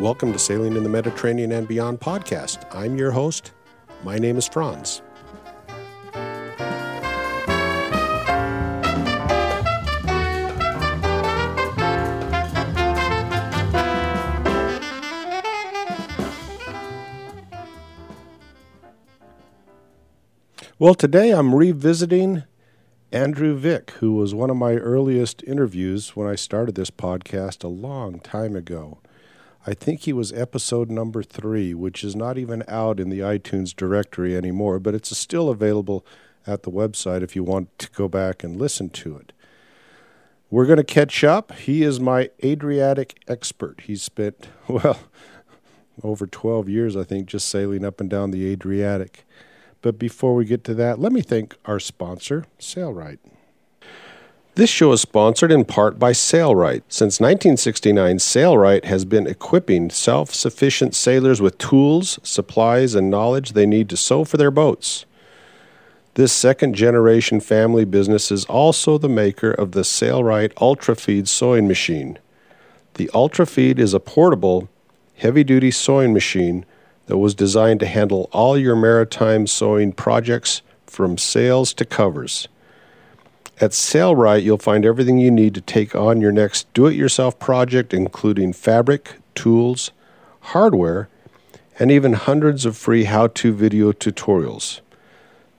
Welcome to Sailing in the Mediterranean and Beyond podcast. I'm your host. My name is Franz. Well, today I'm revisiting Andrew Vick, who was one of my earliest interviews when I started this podcast a long time ago. I think he was episode number three, which is not even out in the iTunes directory anymore, but it's still available at the website if you want to go back and listen to it. We're going to catch up. He is my Adriatic expert. He's spent, well, over 12 years, I think, just sailing up and down the Adriatic. But before we get to that, let me thank our sponsor, Sailrite. This show is sponsored in part by Sailrite. Since 1969, Sailrite has been equipping self sufficient sailors with tools, supplies, and knowledge they need to sew for their boats. This second generation family business is also the maker of the Sailrite UltraFeed sewing machine. The UltraFeed is a portable, heavy duty sewing machine that was designed to handle all your maritime sewing projects from sails to covers. At Sailrite, you'll find everything you need to take on your next do it yourself project, including fabric, tools, hardware, and even hundreds of free how to video tutorials.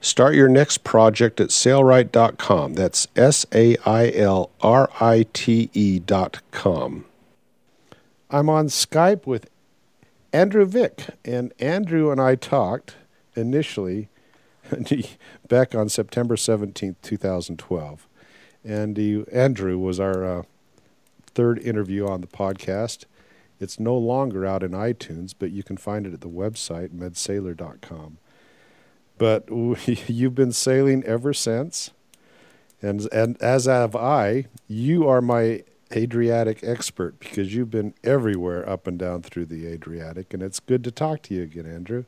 Start your next project at sailrite.com. That's S A I L R I T E.com. I'm on Skype with Andrew Vick. And Andrew and I talked initially back on September 17th, 2012. And Andrew was our uh, third interview on the podcast. It's no longer out in iTunes, but you can find it at the website, medsailor.com. But you've been sailing ever since. And, and as have I, you are my Adriatic expert because you've been everywhere up and down through the Adriatic, and it's good to talk to you again, Andrew.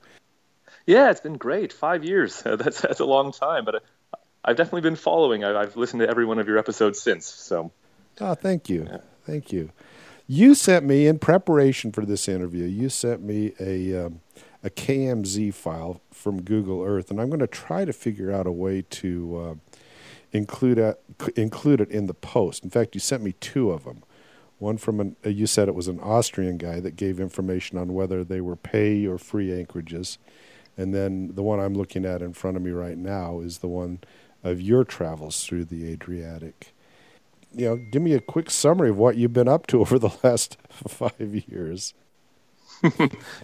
Yeah, it's been great. Five years. that's that's a long time, but uh, I've definitely been following. I've listened to every one of your episodes since. So, oh, thank you, yeah. thank you. You sent me in preparation for this interview. You sent me a um, a KMZ file from Google Earth, and I'm going to try to figure out a way to. Uh, include a, include it in the post. In fact, you sent me two of them. One from an uh, you said it was an Austrian guy that gave information on whether they were pay or free anchorages, and then the one I'm looking at in front of me right now is the one of your travels through the Adriatic. You know, give me a quick summary of what you've been up to over the last five years.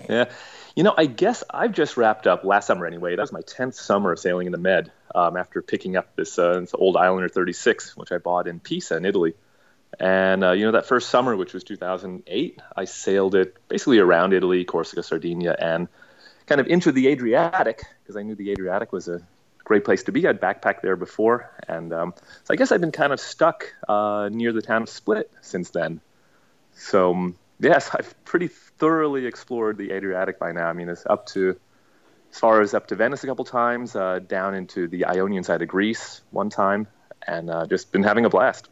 yeah. You know, I guess I've just wrapped up last summer anyway. That was my 10th summer of sailing in the Med um, after picking up this, uh, this, old Islander 36, which I bought in Pisa in Italy. And, uh, you know, that first summer, which was 2008, I sailed it basically around Italy, Corsica, Sardinia, and kind of into the Adriatic because I knew the Adriatic was a great place to be. I'd backpacked there before. And um, so I guess I've been kind of stuck uh, near the town of Split since then. So, um, yes, I've pretty thoroughly explored the Adriatic by now. I mean, it's up to as far as up to Venice a couple times, uh, down into the Ionian side of Greece one time, and uh, just been having a blast.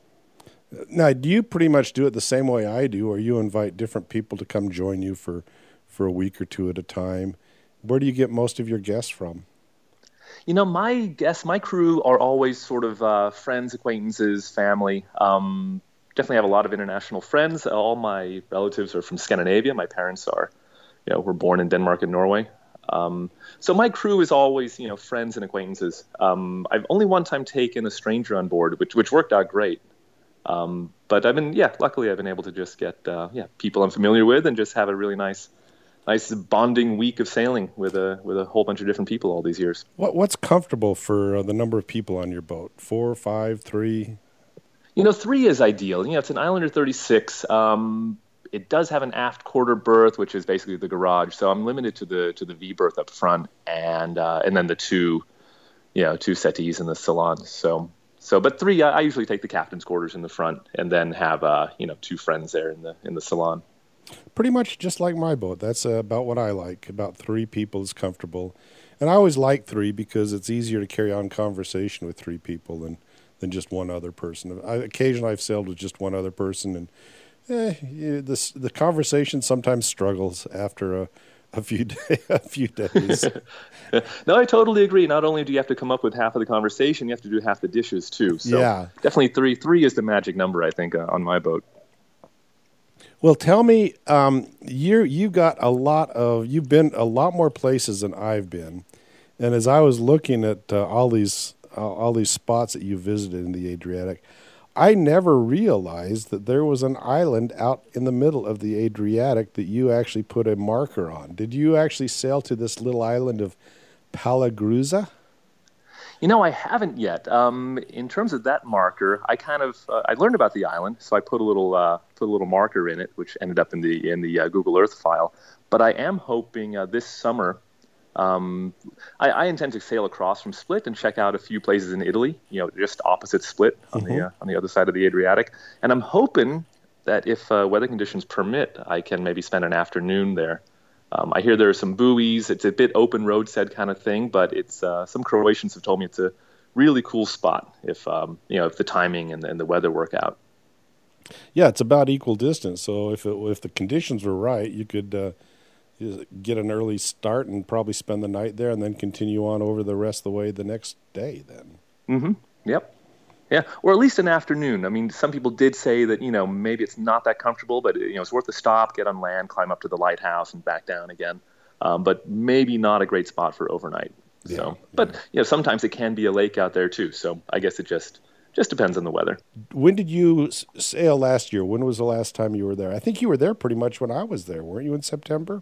Now, do you pretty much do it the same way I do, or you invite different people to come join you for for a week or two at a time? Where do you get most of your guests from? You know, my guests, my crew are always sort of uh, friends, acquaintances, family. Um, definitely have a lot of international friends. All my relatives are from Scandinavia. My parents are, you know, were born in Denmark and Norway. Um, so my crew is always, you know, friends and acquaintances. Um, I've only one time taken a stranger on board, which which worked out great. Um, but I've been, yeah, luckily I've been able to just get, uh, yeah, people I'm familiar with and just have a really nice, nice bonding week of sailing with a with a whole bunch of different people all these years. What what's comfortable for uh, the number of people on your boat? Four, five, three? You know, three is ideal. You know, it's an Islander 36. Um, it does have an aft quarter berth, which is basically the garage. So I'm limited to the to the V berth up front, and uh, and then the two, you know, two settees in the salon. So so, but three, I, I usually take the captain's quarters in the front, and then have uh, you know two friends there in the in the salon. Pretty much just like my boat. That's uh, about what I like. About three people is comfortable, and I always like three because it's easier to carry on conversation with three people than than just one other person. I, occasionally, I've sailed with just one other person, and eh, you, this, the conversation sometimes struggles after a, a few day, a few days. no, I totally agree. Not only do you have to come up with half of the conversation, you have to do half the dishes too. So yeah. definitely three. Three is the magic number, I think, uh, on my boat. Well, tell me, um, you you got a lot of you've been a lot more places than I've been, and as I was looking at uh, all these uh, all these spots that you visited in the Adriatic, I never realized that there was an island out in the middle of the Adriatic that you actually put a marker on. Did you actually sail to this little island of Palagruza? You know, I haven't yet. Um, in terms of that marker, I kind of uh, I learned about the island, so I put a little uh, put a little marker in it, which ended up in the in the uh, Google Earth file. But I am hoping uh, this summer. Um, I, I, intend to sail across from Split and check out a few places in Italy. You know, just opposite Split on mm-hmm. the uh, on the other side of the Adriatic. And I'm hoping that if uh, weather conditions permit, I can maybe spend an afternoon there. Um, I hear there are some buoys. It's a bit open roadstead kind of thing, but it's uh, some Croatians have told me it's a really cool spot if um, you know if the timing and, and, the weather work out. Yeah, it's about equal distance. So if it, if the conditions were right, you could uh, get an early start and probably spend the night there, and then continue on over the rest of the way the next day. Then. Mm-hmm. Yep. Yeah, or at least an afternoon. I mean, some people did say that you know maybe it's not that comfortable, but you know it's worth a stop, get on land, climb up to the lighthouse, and back down again. Um, but maybe not a great spot for overnight. Yeah, so, but yeah. you know sometimes it can be a lake out there too. So I guess it just just depends on the weather. When did you sail last year? When was the last time you were there? I think you were there pretty much when I was there, weren't you? In September.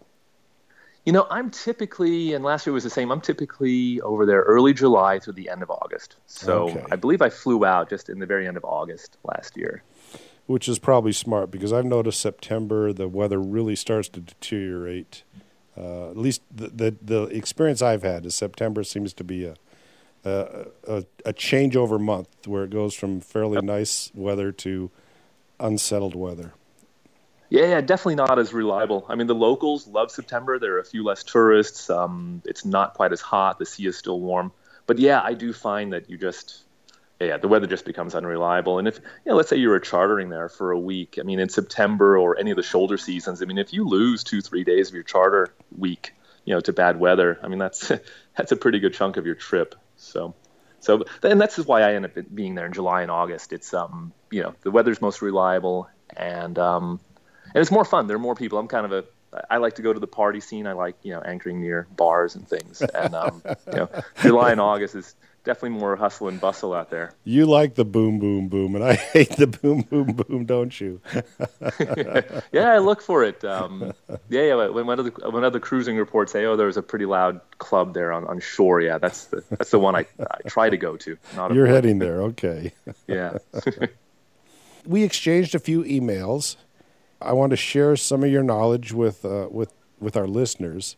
You know, I'm typically, and last year was the same. I'm typically over there early July through the end of August. So okay. I believe I flew out just in the very end of August last year. Which is probably smart because I've noticed September the weather really starts to deteriorate. Uh, at least the, the, the experience I've had is September seems to be a a, a, a changeover month where it goes from fairly nice weather to unsettled weather. Yeah, yeah, definitely not as reliable. I mean, the locals love September. There are a few less tourists. Um, it's not quite as hot. The sea is still warm. But yeah, I do find that you just, yeah, the weather just becomes unreliable. And if, you know, let's say you were chartering there for a week, I mean, in September or any of the shoulder seasons, I mean, if you lose two, three days of your charter week, you know, to bad weather, I mean, that's that's a pretty good chunk of your trip. So, so, and that's why I end up being there in July and August. It's, um, you know, the weather's most reliable and, um, and it's more fun. There are more people. I'm kind of a I like to go to the party scene. I like you know anchoring near bars and things. And um, you know, July and August is definitely more hustle and bustle out there. You like the boom boom boom, and I hate the boom boom boom, don't you? yeah, I look for it. Um, yeah, yeah. When one of the when other cruising reports say, "Oh, there was a pretty loud club there on, on shore," yeah, that's the that's the one I, I try to go to. Not You're heading there, okay? yeah. we exchanged a few emails I want to share some of your knowledge with uh, with with our listeners.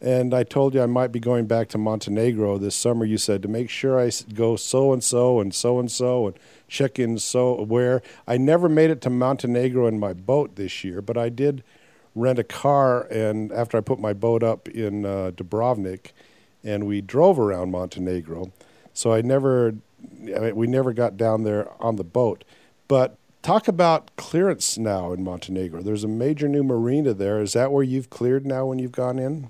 And I told you I might be going back to Montenegro this summer. You said to make sure I go so and so and so and so and check in so where. I never made it to Montenegro in my boat this year, but I did rent a car. And after I put my boat up in uh, Dubrovnik, and we drove around Montenegro, so I never, I mean, we never got down there on the boat. But Talk about clearance now in Montenegro. There's a major new marina there. Is that where you've cleared now when you've gone in?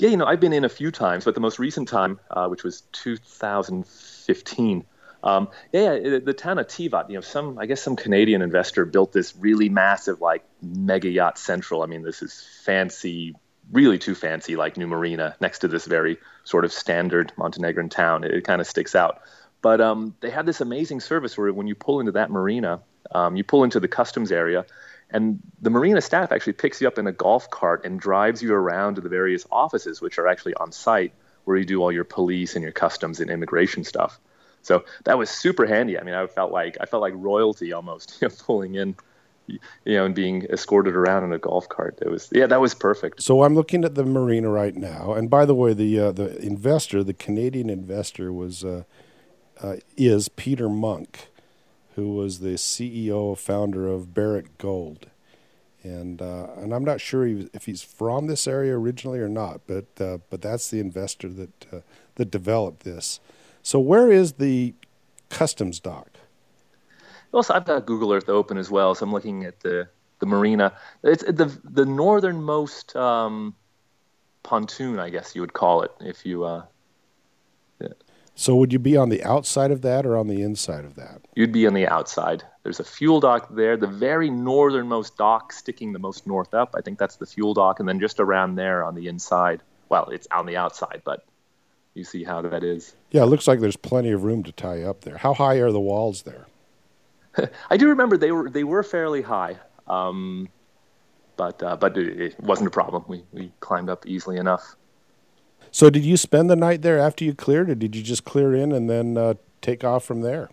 Yeah, you know, I've been in a few times, but the most recent time, uh, which was 2015, um, yeah, yeah, the town of Tivat, you know, some I guess some Canadian investor built this really massive like mega yacht central. I mean, this is fancy, really too fancy, like new marina next to this very sort of standard Montenegrin town. It, it kind of sticks out. But um, they had this amazing service where when you pull into that marina, um, you pull into the customs area, and the marina staff actually picks you up in a golf cart and drives you around to the various offices, which are actually on site, where you do all your police and your customs and immigration stuff. So that was super handy. I mean, I felt like I felt like royalty almost, you know, pulling in, you know, and being escorted around in a golf cart. It was yeah, that was perfect. So I'm looking at the marina right now, and by the way, the uh, the investor, the Canadian investor, was. Uh, uh, is Peter Munk, who was the CEO founder of Barrick Gold. And, uh, and I'm not sure if he's from this area originally or not, but, uh, but that's the investor that, uh, that developed this. So, where is the customs dock? Also, I've got Google Earth open as well, so I'm looking at the the marina. It's the the northernmost um, pontoon, I guess you would call it, if you. Uh. So would you be on the outside of that or on the inside of that? You'd be on the outside. There's a fuel dock there, the very northernmost dock sticking the most north up. I think that's the fuel dock, and then just around there on the inside. Well, it's on the outside, but you see how that is. Yeah, it looks like there's plenty of room to tie up there. How high are the walls there? I do remember they were they were fairly high, um, but uh, but it wasn't a problem. We we climbed up easily enough. So, did you spend the night there after you cleared, or did you just clear in and then uh, take off from there?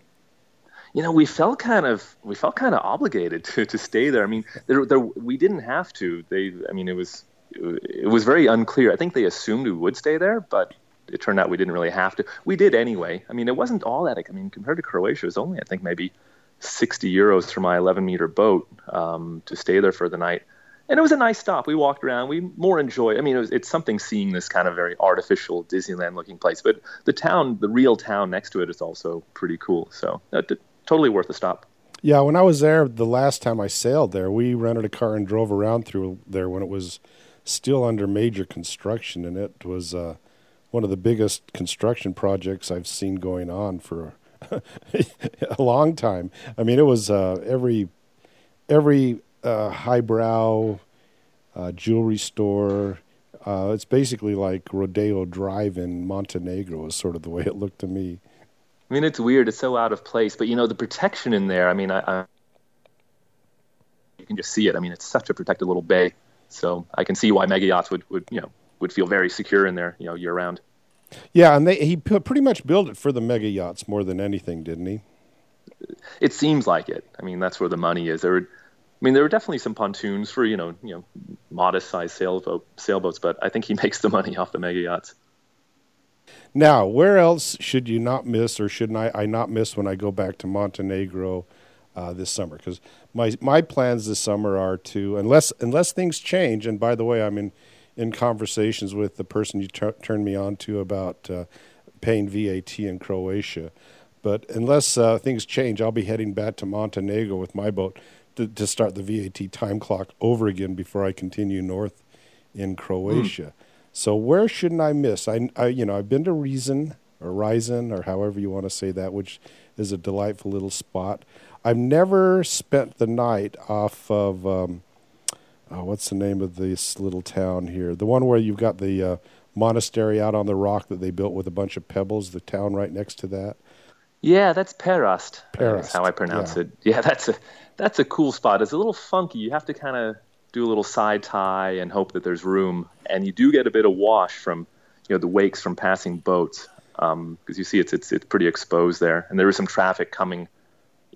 You know, we felt kind of we felt kind of obligated to, to stay there. I mean, there, there, we didn't have to. They, I mean, it was it was very unclear. I think they assumed we would stay there, but it turned out we didn't really have to. We did anyway. I mean, it wasn't all that. I mean, compared to Croatia, it was only I think maybe 60 euros for my 11 meter boat um, to stay there for the night. And it was a nice stop. We walked around. We more enjoy. I mean, it was, it's something seeing this kind of very artificial Disneyland looking place. But the town, the real town next to it, is also pretty cool. So uh, totally worth a stop. Yeah, when I was there the last time I sailed there, we rented a car and drove around through there when it was still under major construction, and it was uh, one of the biggest construction projects I've seen going on for a long time. I mean, it was uh, every every uh, highbrow uh, jewelry store. Uh, it's basically like Rodeo Drive in Montenegro is sort of the way it looked to me. I mean, it's weird. It's so out of place, but you know the protection in there. I mean, I, I you can just see it. I mean, it's such a protected little bay, so I can see why mega yachts would, would you know would feel very secure in there, you know, year round. Yeah, and they, he pretty much built it for the mega yachts more than anything, didn't he? It seems like it. I mean, that's where the money is. There were, mean, there were definitely some pontoons for you know, you know, modest sized sailboat sailboats, but I think he makes the money off the mega yachts. Now, where else should you not miss, or should I, I not miss when I go back to Montenegro uh, this summer? Because my my plans this summer are to, unless unless things change. And by the way, I'm in in conversations with the person you turned me on to about uh, paying VAT in Croatia. But unless uh, things change, I'll be heading back to Montenegro with my boat to, to, start the VAT time clock over again before I continue north in Croatia. Mm. So where shouldn't I miss? I, I, you know I've been to Reason or Risen or however you want to say that, which is a delightful little spot. I've never spent the night off of um, oh, what's the name of this little town here? The one where you've got the uh, monastery out on the rock that they built with a bunch of pebbles. The town right next to that. Yeah, that's Perast. Perast, That's how I pronounce yeah. it. Yeah, that's a that's a cool spot. It's a little funky. You have to kind of do a little side tie and hope that there's room. And you do get a bit of wash from you know the wakes from passing boats because um, you see it's it's it's pretty exposed there, and there is some traffic coming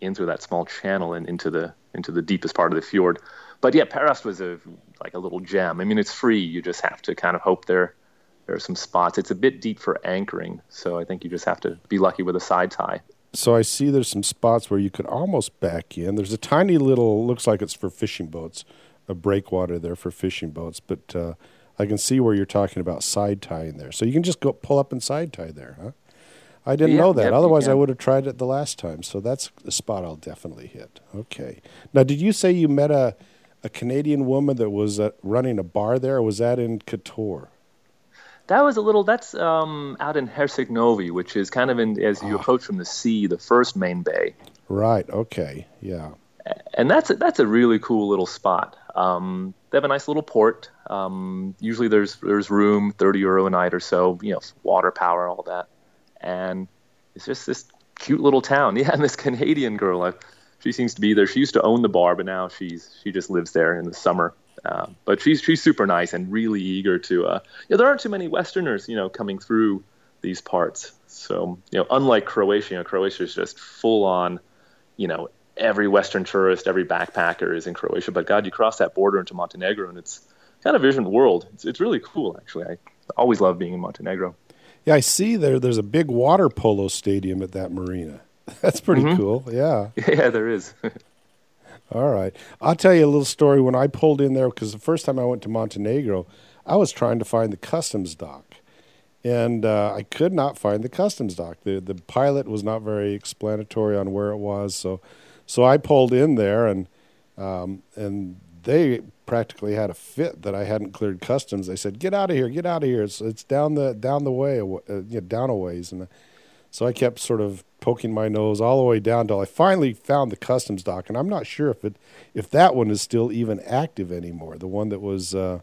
in through that small channel and into the into the deepest part of the fjord but yeah, Perast was a like a little gem. I mean, it's free. You just have to kind of hope there there are some spots. It's a bit deep for anchoring, so I think you just have to be lucky with a side tie. So I see there's some spots where you could almost back in. There's a tiny little looks like it's for fishing boats, a breakwater there for fishing boats, but uh, I can see where you're talking about side tying there. So you can just go pull up and side tie there, huh? I didn't know that. Otherwise, I would have tried it the last time. So that's a spot I'll definitely hit. Okay. Now, did you say you met a a Canadian woman that was uh, running a bar there? was that in Kotor? That was a little. That's um, out in Herceg Novi, which is kind of in as you oh. approach from the sea, the first main bay. Right. Okay. Yeah. And that's a, that's a really cool little spot. Um, they have a nice little port. Um, usually there's there's room, thirty euro a night or so. You know, water power, all that, and it's just this cute little town. Yeah, and this Canadian girl. I she seems to be there. She used to own the bar, but now she's she just lives there in the summer. Uh, but she's she's super nice and really eager to. Uh, you know, there aren't too many Westerners, you know, coming through these parts. So you know, unlike Croatia, you know, Croatia is just full on. You know, every Western tourist, every backpacker is in Croatia. But God, you cross that border into Montenegro, and it's kind of a different world. It's it's really cool, actually. I always love being in Montenegro. Yeah, I see there. There's a big water polo stadium at that marina. That's pretty mm-hmm. cool. Yeah. Yeah, there is. All right. I'll tell you a little story. When I pulled in there, because the first time I went to Montenegro, I was trying to find the customs dock. And uh, I could not find the customs dock. The, the pilot was not very explanatory on where it was. So So I pulled in there, and um, and they practically had a fit that I hadn't cleared customs. They said, "Get out of here! Get out of here! It's it's down the down the way, uh, you know, down a ways." And so I kept sort of poking my nose all the way down till I finally found the customs dock, and I'm not sure if it if that one is still even active anymore. The one that was. Uh,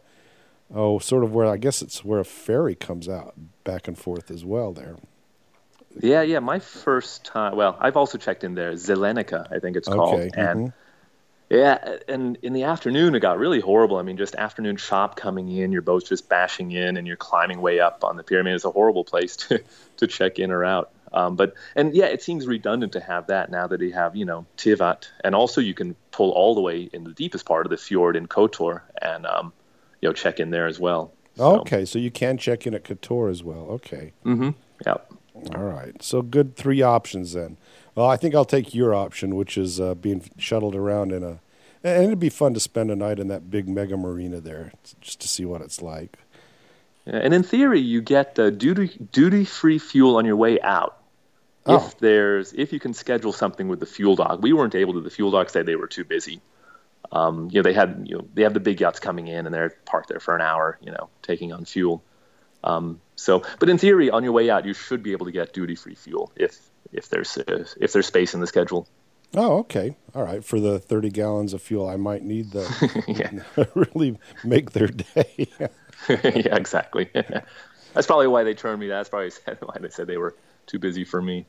oh, sort of where I guess it's where a ferry comes out back and forth as well there. Yeah, yeah. My first time. Well, I've also checked in there, Zelenika, I think it's called, Okay, and mhm. yeah, and in the afternoon it got really horrible. I mean, just afternoon chop coming in, your boat's just bashing in, and you're climbing way up on the mean, it's a horrible place to to check in or out. Um, but and yeah, it seems redundant to have that now that you have you know Tivat, and also you can pull all the way in the deepest part of the fjord in Kotor and um, you know check in there as well. So, Okay, so you can check in at Kotor as well. Okay. Mm-hmm. Yeah. All right. So good three options then. Well, I think I'll take your option, which is uh, being shuttled around in a. And it'd be fun to spend a night in that big mega marina there, just to see what it's like. And in theory, you get uh, duty duty free fuel on your way out. Oh. If there's if you can schedule something with the fuel dock, we weren't able to. The fuel dock said they were too busy. Um, you know, they had you know they have the big yachts coming in and they're parked there for an hour, you know, taking on fuel. Um, so, but in theory, on your way out, you should be able to get duty free fuel if if there's uh, if there's space in the schedule. Oh, okay. All right. For the 30 gallons of fuel, I might need the yeah, really make their day. yeah, exactly. That's probably why they turned me. That's probably why they said they were too busy for me.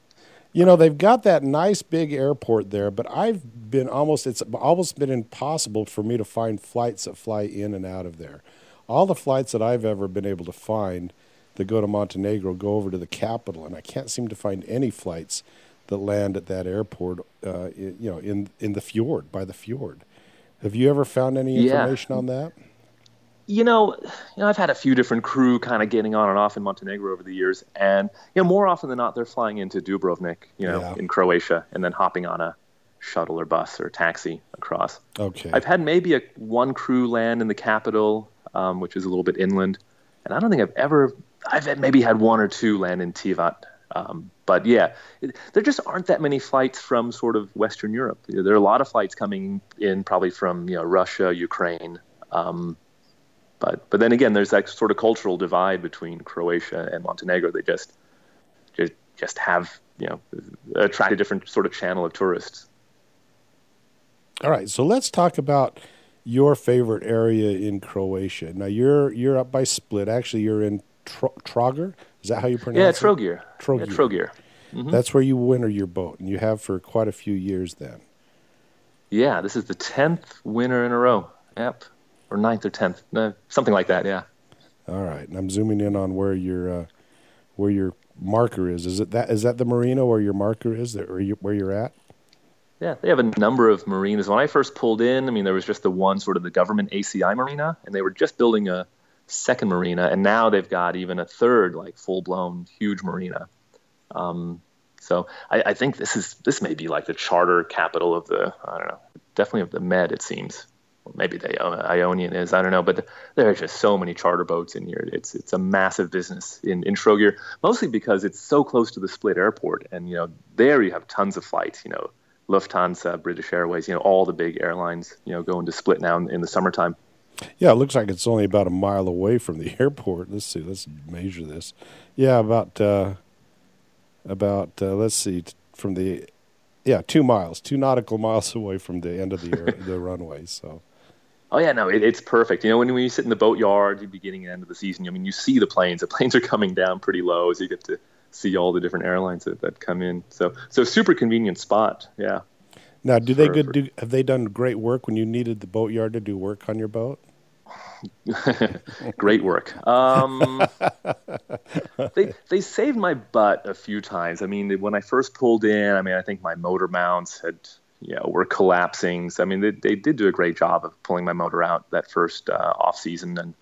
You know, they've got that nice big airport there, but I've been almost, it's almost been impossible for me to find flights that fly in and out of there. All the flights that I've ever been able to find that go to Montenegro go over to the capital, and I can't seem to find any flights that land at that airport, uh, you know, in, in the fjord, by the fjord. Have you ever found any Yeah. information on that? You know, you know, I've had a few different crew kind of getting on and off in Montenegro over the years, and you know, more often than not, they're flying into Dubrovnik, you know, Yeah. in Croatia, and then hopping on a shuttle or bus or taxi across. Okay. I've had maybe a one crew land in the capital, um, which is a little bit inland, and I don't think I've ever. I've maybe had one or two land in Tivat, um, but yeah, it, there just aren't that many flights from sort of Western Europe. You know, there are a lot of flights coming in, probably from you know Russia, Ukraine. Um, but but then again, there's that sort of cultural divide between Croatia and Montenegro. They just just just have you know attract a different sort of channel of tourists. All right, so let's talk about your favorite area in Croatia. Now you're you're up by Split. Actually, you're in Tro- Trogir. Is that how you Yeah, pronounce it? Trogir. Trogir. Yeah, Trogir. Mm-hmm. That's where you winter your boat, and you have for quite a few years. Then. Yeah, this is the tenth winter in a row. Yep, or ninth or tenth, no, something like that. Yeah. All right, and I'm zooming in on where your uh, where your marker is. Is it that is that the marina where your marker is, that where you where you're at? Yeah, they have a number of marinas. When I first pulled in, I mean, there was just the one sort of the government ACI marina, and they were just building a second marina, and now they've got even a third, like full blown huge marina. Um, so I, I think this is this may be like the charter capital of the I don't know, definitely of the Med. It seems, maybe the Io- Ionian is. I don't know, but there are just so many charter boats in here. It's it's a massive business in in Trogir, mostly because it's so close to the Split Airport, and you know there you have tons of flights. You know. Lufthansa, British Airways, you know, all the big airlines, you know, going to Split now in, in the summertime. Yeah, it looks like it's only about a mile away from the airport. Let's see. Let's measure this. Yeah, about uh, about uh, let's see from the yeah two miles, two nautical miles away from the end of the air, the runway. So Oh yeah, no, it, it's perfect. You know, when, when you sit in the boatyard, the beginning and end of the season, I mean, you see the planes. The planes are coming down pretty low, as you get to see all the different airlines that, that come in. So, so super convenient spot. Yeah. now, do they For- good for- do? Have they done great work when you needed the boatyard to do work on your boat? Great work. Um, they they saved my butt a few times. I mean, when I first pulled in, I mean, I think my motor mounts had you know were collapsing. So I mean, they they did do a great job of pulling my motor out that first uh, off season and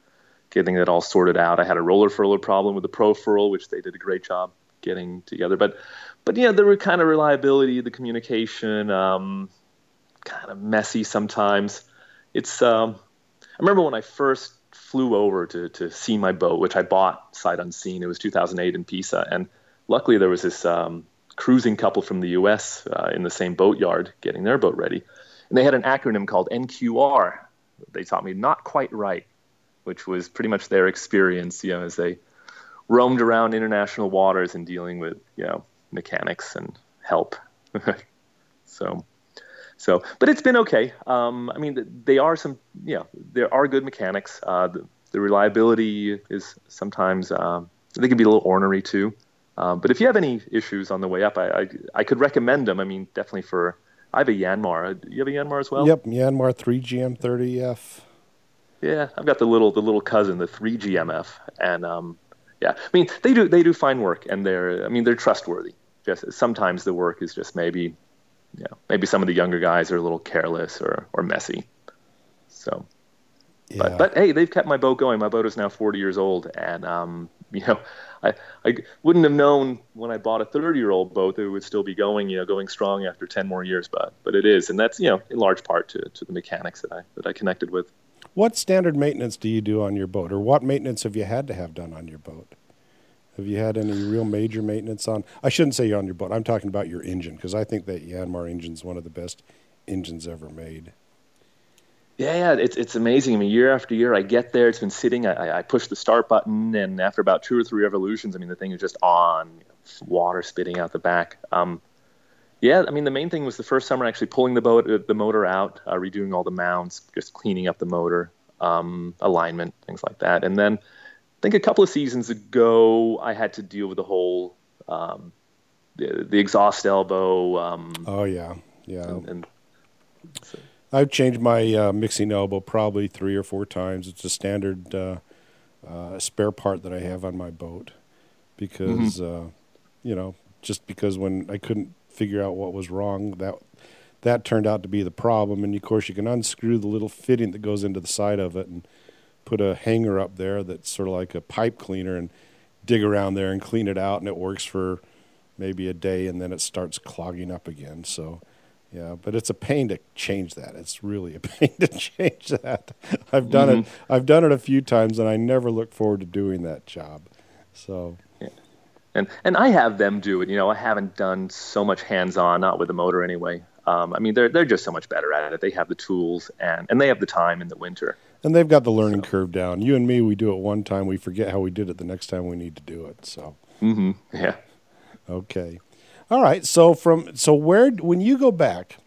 getting it all sorted out. I had a roller furler problem with the Profurl, which they did a great job getting together. But but yeah, there were kind of reliability, the communication, um, kind of messy sometimes. It's um, I remember when I first flew over to, to see my boat, which I bought sight unseen. It was 2008 in Pisa, and luckily there was this um, cruising couple from the U.S. Uh, in the same boatyard getting their boat ready, and they had an acronym called NQR. They taught me not quite right, which was pretty much their experience, you know, as they roamed around international waters and dealing with you know mechanics and help. so, so, but it's been okay. Um, I mean, they are some, you know, there are good mechanics. Uh, the, the, reliability is sometimes um, they can be a little ornery too. Um, but if you have any issues on the way up, I, I, I could recommend them. I mean, definitely for I have a Yanmar. You have a Yanmar as well? Yep, Yanmar three GM30F. Yeah, I've got the little the little cousin, the three GMF, and um, yeah, I mean they do they do fine work, and they're I mean they're trustworthy. Just sometimes the work is just maybe, you know, maybe some of the younger guys are a little careless or or messy. So, yeah. but but hey, they've kept my boat going. My boat is now 40 years old, and um, you know, I I wouldn't have known when I bought a 30 year old boat that it would still be going, you know, going strong after 10 more years. But but it is, and that's you know in large part to to the mechanics that I that I connected with. What standard maintenance do you do on your boat, or what maintenance have you had to have done on your boat? Have you had any real major maintenance on? I shouldn't say on your boat. I'm talking about your engine because I think that Yanmar engine is one of the best engines ever made. Yeah, yeah, it's it's amazing. I mean, year after year, I get there. It's been sitting. I, I push the start button, and after about two or three revolutions, I mean, the thing is just on, you know, water spitting out the back. Um, yeah, I mean, the main thing was the first summer actually pulling the boat, uh, the motor out, uh, redoing all the mounts, just cleaning up the motor, um, alignment, things like that. And then I think a couple of seasons ago, I had to deal with the whole um, the, the, exhaust elbow. Um, oh yeah, yeah. And, and so. I've changed my uh, mixing elbow probably three or four times. It's a standard uh, uh, spare part that I have on my boat because mm-hmm. Uh, you know just because when I couldn't figure out what was wrong. That that turned out to be the problem. And of course, you can unscrew the little fitting that goes into the side of it and put a hanger up there that's sort of like a pipe cleaner and dig around there and clean it out. And it works for maybe a day and then it starts clogging up again. So. Yeah, but it's a pain to change that. It's really a pain to change that. I've done mm-hmm. it. I've done it a few times, and I never look forward to doing that job. So and and I have them do it. You know, I haven't done so much hands-on, not with the motor anyway. Um, I mean, they're they're just so much better at it. They have the tools and and they have the time in the winter. And they've got the learning so. curve down. You and me, we do it one time, we forget how we did it the next time we need to do it. So. Mm-hmm. Yeah. Okay. All right. So from so where when you go back,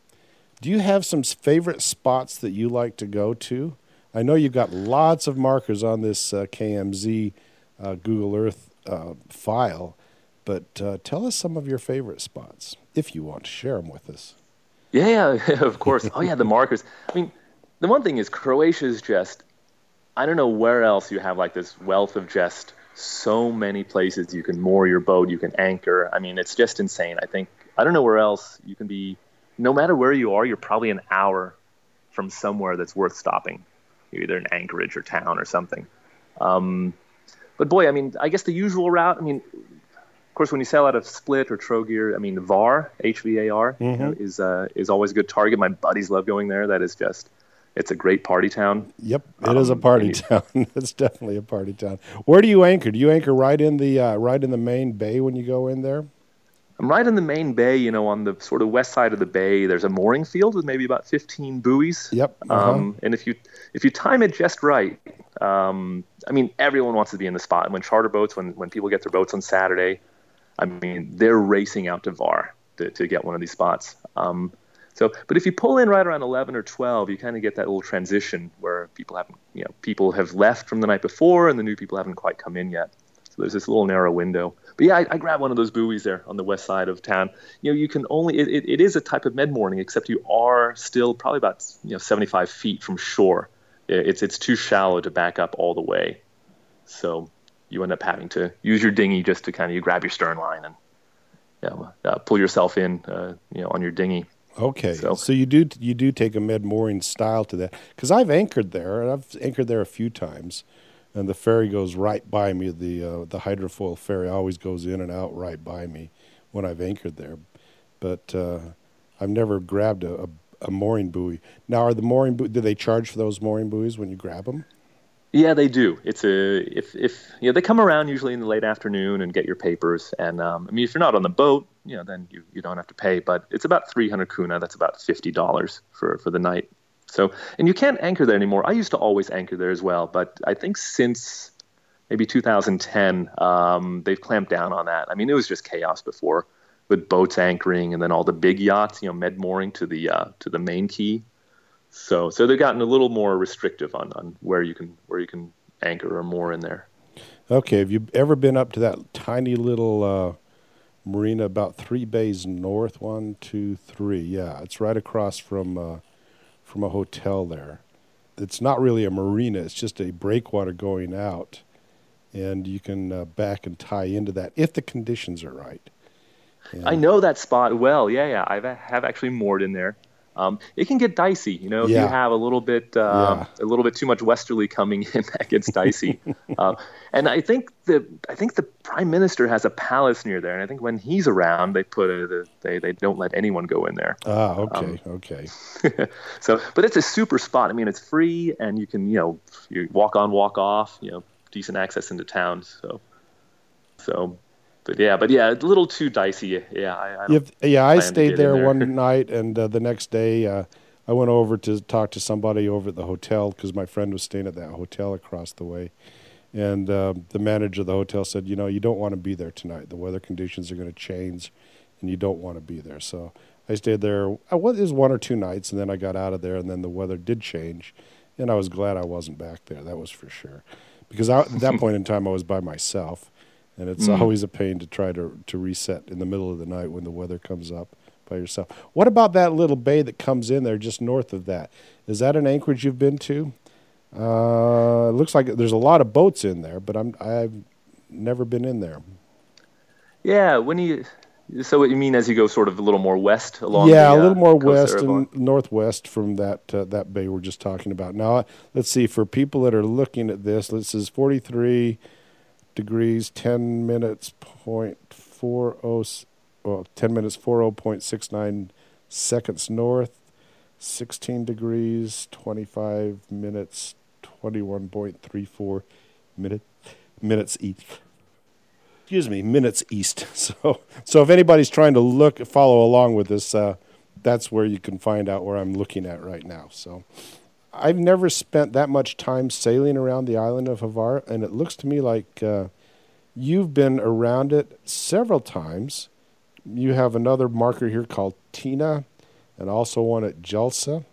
do you have some favorite spots that you like to go to? I know you've got lots of markers on this uh, KMZ uh, Google Earth uh, file. But uh, tell us some of your favorite spots, if you want to share them with us. Yeah, yeah of course. oh, yeah, the markers. I mean, the one thing is Croatia is just, I don't know where else you have like this wealth of just so many places you can moor your boat, you can anchor. I mean, it's just insane. I think, I don't know where else you can be, no matter where you are, you're probably an hour from somewhere that's worth stopping, You're either in Anchorage or town or something. Um, but boy, I mean, I guess the usual route. I mean, of course, when you sail out of Split or Trogir, I mean, VAR, HVAR, mm-hmm. you know, is uh, is always a good target. My buddies love going there. That is just, it's a great party town. Yep, it um, is a party town. it's definitely a party town. Where do you anchor? Do you anchor right in the uh, right in the main bay when you go in there? I'm right in the main bay, you know, on the sort of west side of the bay. There's a mooring field with maybe about 15 buoys. Yep. Uh-huh. Um, and if you if you time it just right, um, I mean, everyone wants to be in the spot. And when charter boats, when when people get their boats on Saturday, I mean, they're racing out to VAR to, to get one of these spots. Um, so, but if you pull in right around 11 or 12, you kind of get that little transition where people haven't, you know, people have left from the night before and the new people haven't quite come in yet. So there's this little narrow window. But yeah, I, I grabbed one of those buoys there on the west side of town. You know, you can only, it, it, it is a type of med mooring, except you are still probably about, you know, 75 feet from shore. It's, it's too shallow to back up all the way. So you end up having to use your dinghy just to kind of you grab your stern line and you know, uh, pull yourself in, uh, you know, on your dinghy. Okay, so, so, you do you do take a med mooring style to that because I've anchored there and I've anchored there a few times, and the ferry goes right by me. The uh, the hydrofoil ferry always goes in and out right by me when I've anchored there, but uh, I've never grabbed a, a, a mooring buoy. Now, are the mooring bu- do they charge for those mooring buoys when you grab them? Yeah, they do. It's a if if you know they come around usually in the late afternoon and get your papers. And um, I mean, if you're not on the boat, you know, then you, you don't have to pay. But it's about 300 kuna. That's about fifty dollars for for the night. So and you can't anchor there anymore. I used to always anchor there as well, but I think since maybe 2010, um, they've clamped down on that. I mean, it was just chaos before with boats anchoring and then all the big yachts, you know, med mooring to the uh, to the main quay. So so they've gotten a little more restrictive on, on where you can where you can anchor or moor in there. Okay, have you ever been up to that tiny little uh, marina about three bays north? One, two, three. Yeah, it's right across from uh, from a hotel there. It's not really a marina; it's just a breakwater going out, and you can uh, back and tie into that if the conditions are right. I know that spot well. Yeah, yeah. I have actually moored in there. Um, it can get dicey, you know, if Yeah. you have a little bit, um, a little bit too much westerly coming in, that gets dicey. uh, and I think the, I think the prime minister has a palace near there, and I think when he's around, they put a, they, they don't let anyone go in there. Ah, okay, Um, okay. so, but it's a super spot. I mean, it's free, and you can, you know, you walk on, walk off. You know, decent access into town. So, so, but yeah, but yeah, a little too dicey. Yeah, I, I If, yeah, I stayed there, there. one night, and uh, the next day uh, I went over to talk to somebody over at the hotel because my friend was staying at that hotel across the way. And uh, the manager of the hotel said, You know, you don't want to be there tonight. The weather conditions are going to change, and you don't want to be there. So I stayed there. I was, it was one or two nights, and then I got out of there, and then the weather did change. And I was glad I wasn't back there. That was for sure. Because I, at that point in time, I was by myself. And it's Mm. always a pain to try to, to reset in the middle of the night when the weather comes up by yourself. What about that little bay that comes in there just north of that? Is that an anchorage you've been to? Uh, it looks like there's a lot of boats in there, but I'm I've never been in there. Yeah, when you so what you mean as you go sort of a little more west along? yeah, the, a uh, little more west and northwest from that uh, that bay we're just talking about. Now, let's see for people that are looking at this. This is 43 degrees, 10 minutes point four oh, well, 10 minutes 40.69 seconds north, 16 degrees, 25 minutes, 21.34 minute, minutes east excuse me, minutes east. So, so if anybody's trying to look, follow along with this, uh, that's where you can find out where I'm looking at right now. So, I've never spent that much time sailing around the island of Havar, and it looks to me like uh, you've been around it several times. You have another marker here called Tina, and also one at Jelsa.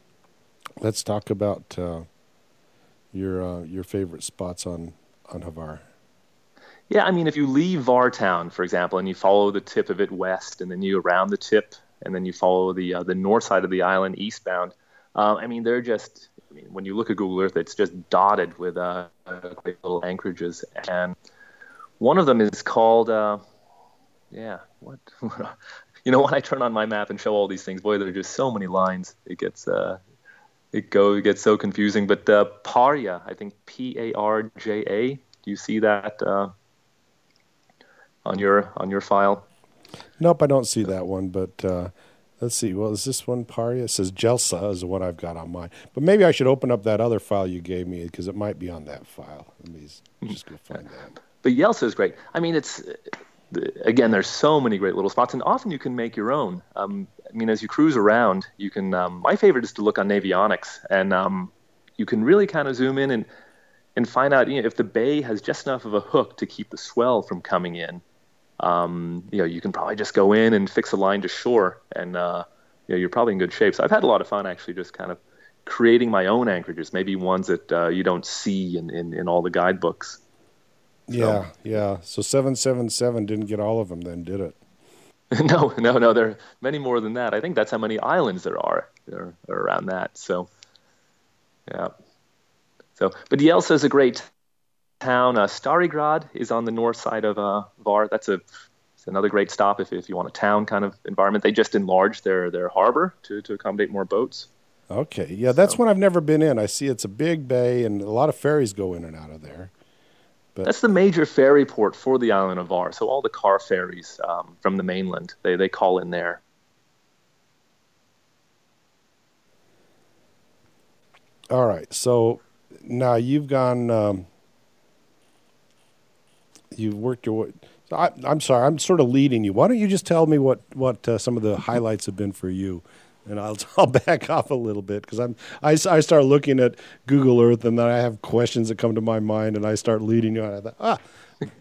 Let's talk about uh, your uh, your favorite spots on on Havar. Yeah, I mean, if you leave Vartown, for example, and you follow the tip of it west, and then you around the tip, and then you follow the uh, the north side of the island eastbound, uh, I mean, they're just. Mean, when you look at Google Earth, it's just dotted with uh, great little anchorages, and one of them is called. Uh, yeah, what? you know, when I turn on my map and show all these things, boy, there are just so many lines. It gets. Uh, it go it gets so confusing, but uh, I think P A R J A. Do you see that uh, on your on your file? Nope, I don't see that one. But uh, let's see. Well, is this one Parja? It says Jelsa is one I've got on mine. But maybe I should open up that other file you gave me because it might be on that file. Let me just go find that. But Jelsa is great. I mean, it's again, there's so many great little spots, and often you can make your own. Um, I mean, as you cruise around, you can. Um, my favorite is to look on Navionics, and um, you can really kind of zoom in and and find out you know, if the bay has just enough of a hook to keep the swell from coming in. Um, you know, you can probably just go in and fix a line to shore, and uh, you know, you're probably in good shape. So I've had a lot of fun actually, just kind of creating my own anchorages, maybe ones that uh, you don't see in, in, in all the guidebooks. Yeah, yeah. So seven seven seven didn't get all of them, then did it? no, no, no. There are many more than that. I think that's how many islands there are. There are around that. So, yeah. So, but Jelsa is a great town. Uh, Starigrad is on the north side of uh, Var. That's a another great stop if, if you want a town kind of environment. They just enlarged their their harbor to, to accommodate more boats. Okay, yeah. That's So- one I've never been in. I see it's a big bay, and a lot of ferries go in and out of there. But That's the major ferry port for the island of Var. So all the car ferries um, from the mainland they they call in there. All right. So now you've gone. Um, you've worked your way. So I, am sorry, I'm sort of leading you. Why don't you just tell me what what uh, some of the highlights have been for you, and I'll I'll back off a little bit because I'm I, I start looking at Google Earth and then I have questions that come to my mind and I start leading you. And I thought, ah,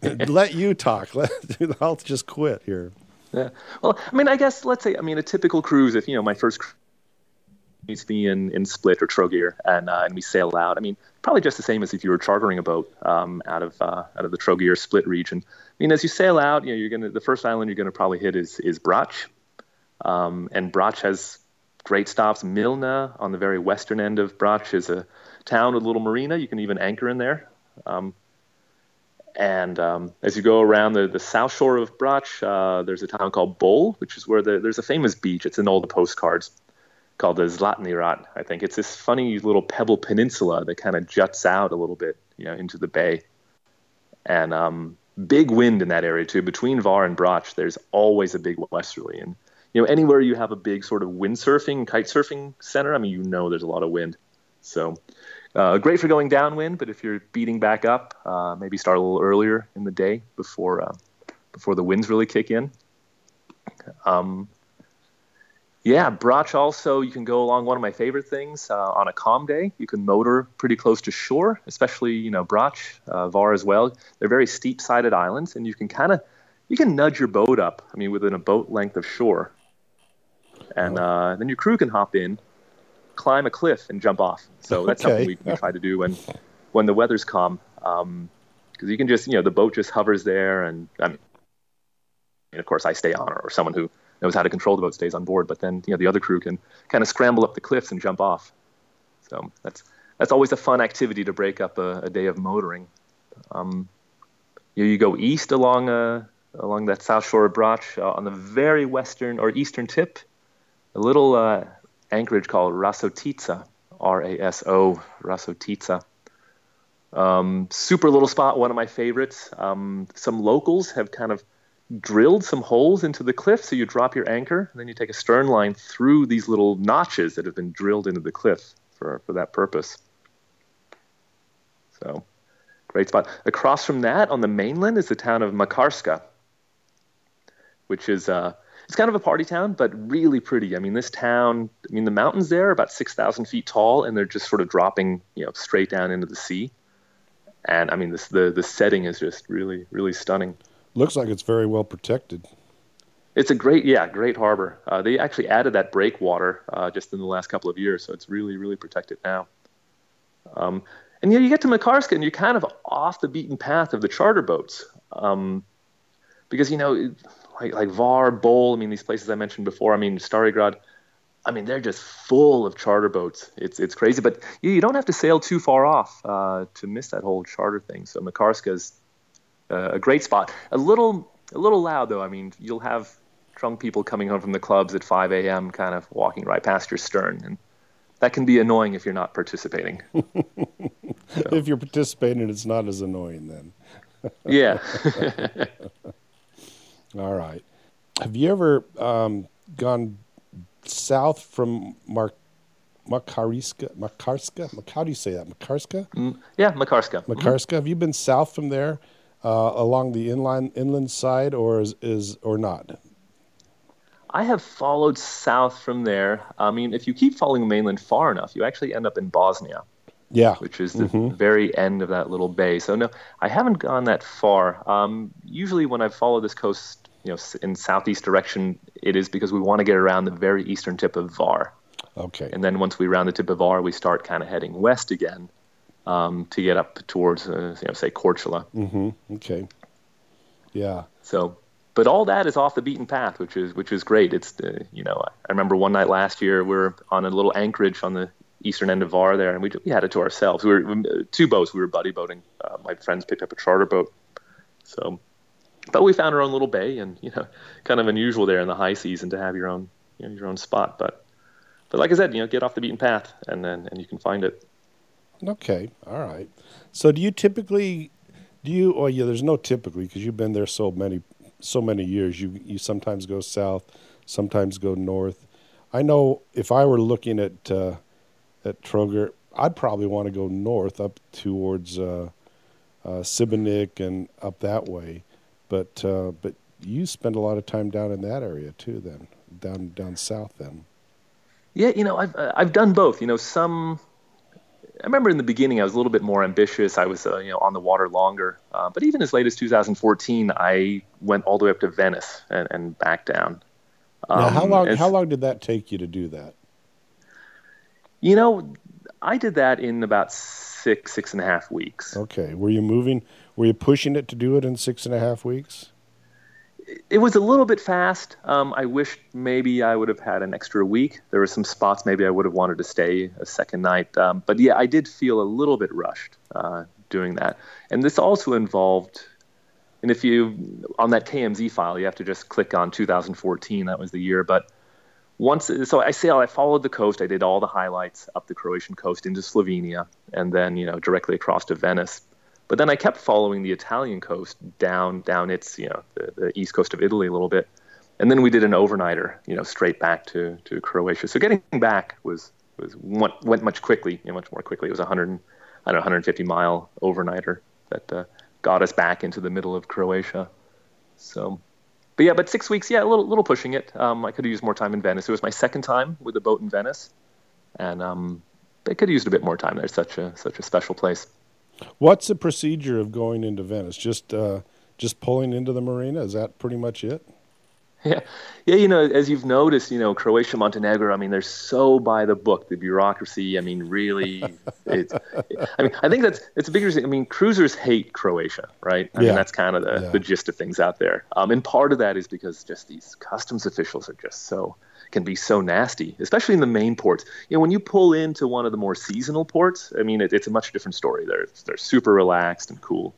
let you talk. Let, I'll just quit here. Yeah. Well, I mean, I guess let's say, I mean, a typical cruise. If you know, my first needs to be in, in Split or Trogir, and uh, and we sail out. I mean, probably just the same as if you were chartering a boat um, out of uh, out of the Trogir Split region. I mean, as you sail out, you know, you're gonna the first island you're gonna probably hit is is Brač, um, and Brač has great stops. Milna on the very western end of Brač is a town with a little marina. You can even anchor in there. Um, and um, as you go around the, the south shore of Brač, uh, there's a town called Bol, which is where the, there's a famous beach. It's in all the postcards called the Zlatni Rat, I think. It's this funny little pebble peninsula that kind of juts out a little bit, you know, into the bay. And um, big wind in that area too. Between Hvar and Brač, there's always a big westerly. And you know, anywhere you have a big sort of windsurfing, kite surfing center, I mean, you know, there's a lot of wind. So uh, great for going downwind, but if you're beating back up, uh, maybe start a little earlier in the day before uh, before the winds really kick in. Um, yeah, Brač also, you can go along one of my favorite things uh, on a calm day. You can motor pretty close to shore, especially, you know, Brač, uh, Hvar as well. They're very steep sided islands, and you can kind of, you can nudge your boat up, I mean, within a boat length of shore. And uh, then your crew can hop in, climb a cliff, and jump off. So that's okay. something we, we, try to do when, when the weather's calm. Because um, you can just, you know, the boat just hovers there, and I mean, and of course, I stay on, or someone who knows how to control the boat stays on board. But then you know the other crew can kind of scramble up the cliffs and jump off. So that's that's always a fun activity to break up a, a day of motoring. Um, you, you go east along uh, along that south shore of Brač uh, on the very western or eastern tip, a little uh, anchorage called Rasotica, R-A-S-O, Rasotica. Um, super little spot, one of my favorites. Um, some locals have kind of drilled some holes into the cliff. So you drop your anchor, and then you take a stern line through these little notches that have been drilled into the cliff for, for that purpose. So, great spot. Across from that, on the mainland, is the town of Makarska, which is uh, it's kind of a party town, but really pretty. I mean, this town, I mean, the mountains there are about 6,000 feet tall, and they're just sort of dropping, you know, straight down into the sea. And I mean, this, the, the setting is just really, really stunning. Looks like it's very well protected. It's a great, yeah, great harbor. Uh, they actually added that breakwater uh, just in the last couple of years, so it's really, really protected now. Um, and you, you get to Makarska, and you're kind of off the beaten path of the charter boats, um, because you know, like like Hvar, Bol, I mean, these places I mentioned before. I mean, Starigrad. I mean, they're just full of charter boats. It's it's crazy, but you, you don't have to sail too far off uh, to miss that whole charter thing. So Makarska is uh, a great spot. A little a little loud though. I mean, you'll have drunk people coming home from the clubs at 5 a.m. kind of walking right past your stern, and that can be annoying if you're not participating. so. If you're participating, it's not as annoying then. yeah. All right. Have you ever um, gone south from Mark? Makariska, Makarska, how do you say that? Makarska? Mm, yeah, Makarska. Makarska. Mm-hmm. Have you been south from there along the inland inland side, or is, is or not? I have followed south from there. I mean, if you keep following the mainland far enough, you actually end up in Bosnia. Yeah, which is the mm-hmm. very end of that little bay. So no, I haven't gone that far. Um, usually, when I follow this coast, you know, in southeast direction, it is because we want to get around the very eastern tip of Hvar. Okay. And then once we round the tip of Hvar, we start kind of heading west again um, to get up towards, uh, you know, say Korčula. Mm-hmm. Okay. Yeah. So, but all that is off the beaten path, which is which is great. It's uh, you know, I remember one night last year we were on a little anchorage on the eastern end of Hvar there, and we we had it to ourselves. We were two boats. We were buddy boating. Uh, my friends picked up a charter boat, so. But we found our own little bay, and you know, kind of unusual there in the high season to have your own, you know, your own spot. But, but like I said, you know, get off the beaten path, and then and you can find it. Okay, all right. So do you typically do you? Oh yeah, there's no typically because you've been there so many so many years. You you sometimes go south, sometimes go north. I know if I were looking at uh, at Trogir, I'd probably want to go north up towards uh, uh, Šibenik and up that way, but uh, but you spend a lot of time down in that area too. Then down down south then. Yeah, you know, I've uh, I've done both. You know, some. I remember in the beginning I was a little bit more ambitious. I was uh, you know on the water longer, uh, but even as late as 2014, I went all the way up to Venice and, and back down. Um, now, how long? How long did that take you to do that? You know, I did that in about six six and a half weeks. Okay, were you moving? Were you pushing it to do it in six and a half weeks? It was a little bit fast. Um, I wish maybe I would have had an extra week. There were some spots maybe I would have wanted to stay a second night. Um, but yeah, I did feel a little bit rushed uh, doing that. And this also involved, and if you, on that KMZ file, you have to just click on 2014. That was the year. But once, so I sailed, I followed the coast. I did all the highlights up the Croatian coast into Slovenia and then, you know, directly across to Venice. But then I kept following the Italian coast down down its you know the, the east coast of Italy a little bit, and then we did an overnighter you know straight back to, to Croatia. So getting back was was went, went much quickly, you know, much more quickly. It was a hundred I don't know 150 mile overnighter that uh, got us back into the middle of Croatia. So, but yeah, but six weeks, yeah, a little little pushing it. Um, I could have used more time in Venice. It was my second time with a boat in Venice, and um, could have used a bit more time there. Such a such a special place. What's the procedure of going into Venice? Just uh, just pulling into the marina? Is that pretty much it? Yeah, yeah. You know, as you've noticed, you know, Croatia, Montenegro. I mean, they're so by the book. The bureaucracy. I mean, really. it's, I mean, I think that's it's a big reason. I mean, cruisers hate Croatia, right? I yeah. mean, that's kind of the, yeah. the gist of things out there. Um, and part of that is because just these customs officials are just so can be so nasty, especially in the main ports. You know, when you pull into one of the more seasonal ports, I mean, it, it's a much different story. They're they're super relaxed and cool.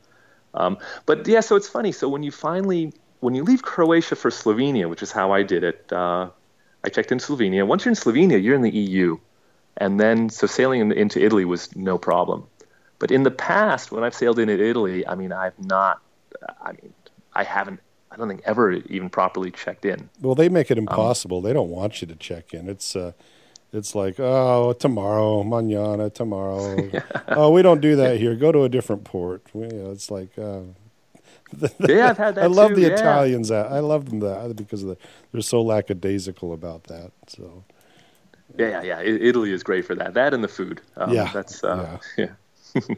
Um, but yeah, so it's funny. So when you finally when you leave Croatia for Slovenia, which is how I did it, uh, I checked in Slovenia. Once you're in Slovenia, you're in the EU, and then so sailing in, into Italy was no problem. But in the past, when I've sailed into Italy, I mean, I've not. I mean, I haven't I don't think ever even properly checked in. Well, they make it um, impossible. Um, they don't want you to check in. It's uh, it's like oh tomorrow, mañana, tomorrow. yeah. Oh, we don't do that here. Go to a different port. We, you know, it's like. Uh, yeah, I've had that. I love too, the yeah. Italians. I love them that because the, they're so lackadaisical about that. So. Yeah, yeah, yeah. Italy is great for that. That and the food. Um, yeah, that's uh, yeah. yeah.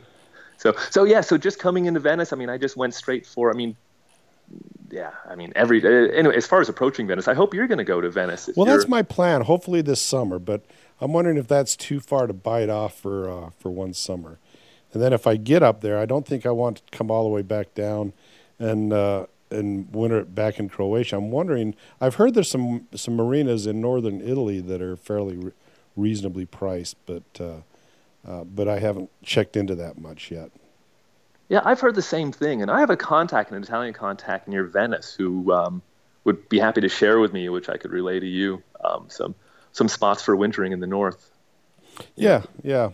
so, so yeah. So just coming into Venice, I mean, I just went straight for. I mean, yeah, I mean, every uh, anyway. As far as approaching Venice, I hope you're going to go to Venice. Well, that's my plan. Hopefully this summer, but I'm wondering if that's too far to bite off for uh, for one summer. And then if I get up there, I don't think I want to come all the way back down and uh, and winter back in Croatia. I'm wondering. I've heard there's some some marinas in northern Italy that are fairly re- reasonably priced, but uh, uh, but I haven't checked into that much yet. Yeah, I've heard the same thing, and I have a contact, an Italian contact near Venice, who um, would be happy to share with me, which I could relay to you, um, some some spots for wintering in the north. Yeah, yeah,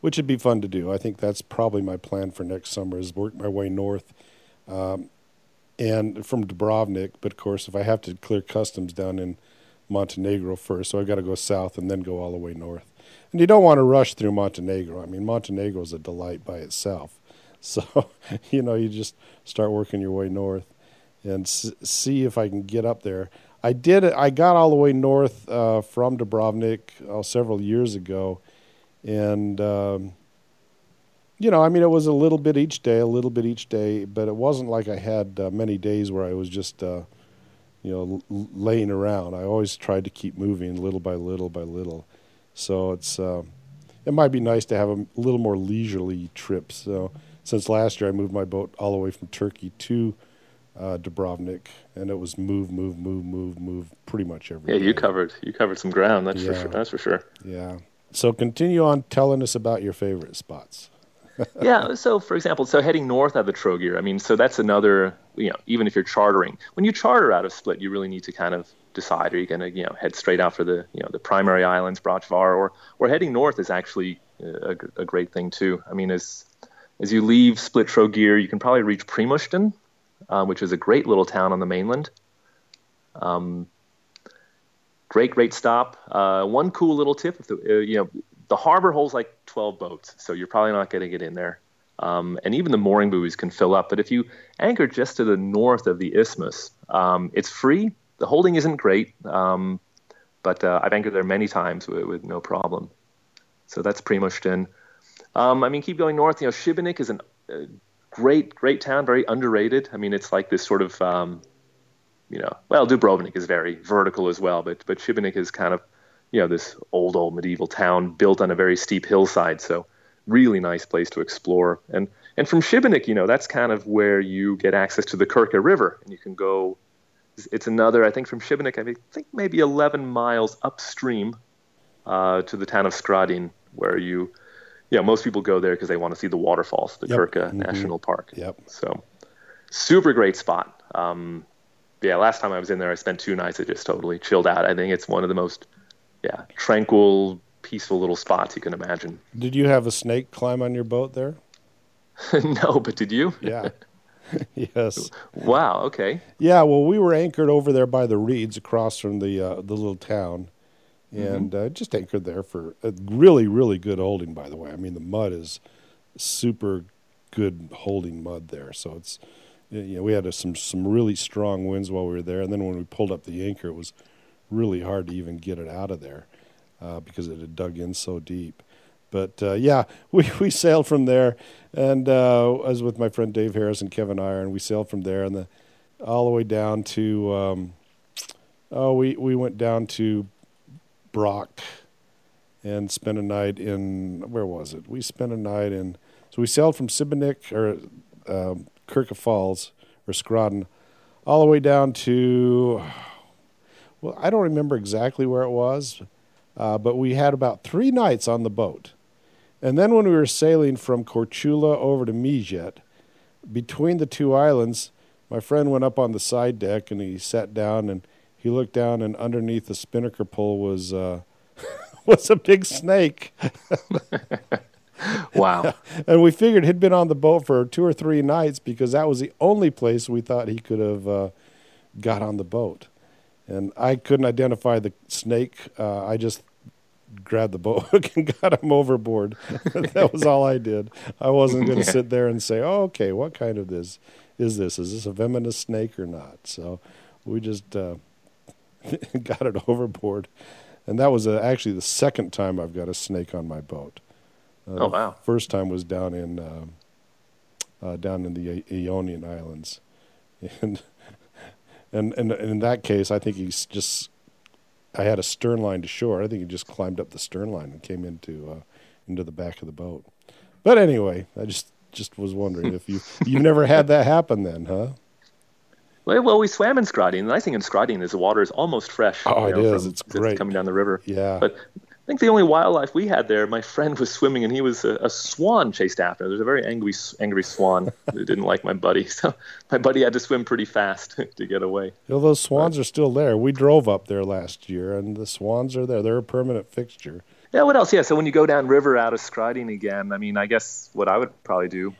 which would be fun to do. I think that's probably my plan for next summer is work my way north, um, and from Dubrovnik. But of course, if I have to clear customs down in Montenegro first, so I've got to go south and then go all the way north. And you don't want to rush through Montenegro. I mean, Montenegro is a delight by itself. So, you know, you just start working your way north and s- see if I can get up there. I did. I got all the way north uh, from Dubrovnik uh, several years ago, and um, you know, I mean, it was a little bit each day, a little bit each day, but it wasn't like I had uh, many days where I was just, uh, you know, l- laying around. I always tried to keep moving little by little by little. So it's uh, it might be nice to have a little more leisurely trip. So since last year, I moved my boat all the way from Turkey to uh, Dubrovnik, and it was move, move, move, move, move, pretty much every. Yeah, day. you covered you covered some ground. That's yeah. for sure. That's for sure. Yeah. So continue on telling us about your favorite spots. yeah. So, for example, so heading north out of Trogir, I mean, so that's another. You know, even if you're chartering, when you charter out of Split, you really need to kind of decide: are you going to, you know, head straight out for the, you know, the primary islands, Brač Hvar, or or heading north is actually a, a great thing too. I mean, as as you leave Split Trogir, you can probably reach Primošten, uh, which is a great little town on the mainland. Um, great, great stop. Uh, one cool little tip: if the, uh, you know, the harbor holds like 12 boats, so you're probably not going to get in there. Um, and even the mooring buoys can fill up. But if you anchor just to the north of the isthmus, um, it's free. The holding isn't great, um, but uh, I've anchored there many times with, with, no problem. So that's Primošten. Um, I mean, keep going north. You know, Šibenik is a uh, great, great town, very underrated. I mean, it's like this sort of, um, you know, well, Dubrovnik is very vertical as well, but but Šibenik is kind of, you know, this old, old medieval town built on a very steep hillside. So really nice place to explore. And and from Šibenik, you know, that's kind of where you get access to the Krka River, and you can go. It's another, I think, from Šibenik, I think maybe 11 miles upstream uh, to the town of Skradin, where you, you know, most people go there because they want to see the waterfalls, the yep. Krka mm-hmm. National Park. Yep. So, super great spot. Um, yeah, last time I was in there, I spent two nights. I just totally chilled out. I think it's one of the most, yeah, tranquil, peaceful little spots you can imagine. Did you have a snake climb on your boat there? no, but did you? Yeah. yes. Wow. Okay. Yeah. Well, we were anchored over there by the reeds across from the uh, the little town. And mm-hmm. uh, just anchored there for a really really good holding. By the way, I mean the mud is super good holding mud there. So it's you know we had a, some some really strong winds while we were there, and then when we pulled up the anchor, it was really hard to even get it out of there uh, because it had dug in so deep. But uh, yeah, we, we sailed from there, and uh, I was with my friend Dave Harris and Kevin Iron. We sailed from there and the all the way down to um, oh we we went down to Brač and spent a night in where was it? We spent a night in so we sailed from Šibenik or um, Krka Falls or Skradin all the way down to well I don't remember exactly where it was uh, but we had about three nights on the boat. And then when we were sailing from Korčula over to Mljet, between the two islands, my friend went up on the side deck and he sat down and he looked down and underneath the spinnaker pole was uh, was a big snake. wow. and we figured he'd been on the boat for two or three nights because that was the only place we thought he could have uh, got on the boat and I couldn't identify the snake. Uh, I just grabbed the boat hook and got him overboard. that was all I did. I wasn't going to sit there and say, "Oh, okay, what kind of this is this? Is this a venomous snake or not?" So we just uh, got it overboard, and that was uh, actually the second time I've got a snake on my boat. Uh, oh wow! First time was down in uh, uh, down in the Ionian Islands, and and, and, and in that case, I think he's just. I had a stern line to shore. I think he just climbed up the stern line and came into uh, into the back of the boat. But anyway, I just just was wondering if you you've never had that happen then, huh? Well, we swam in Skradin. The nice thing in Skradin is the water is almost fresh. Oh, you know, it is. It's great. coming down the river. Yeah. But I think the only wildlife we had there, my friend was swimming and he was a, a swan chased after. There's a very angry, angry swan who didn't like my buddy. So my buddy had to swim pretty fast to get away. Well, those swans but, are still there. We drove up there last year and the swans are there. They're a permanent fixture. Yeah, what else? Yeah, so when you go down river out of Skradin again, I mean, I guess what I would probably do,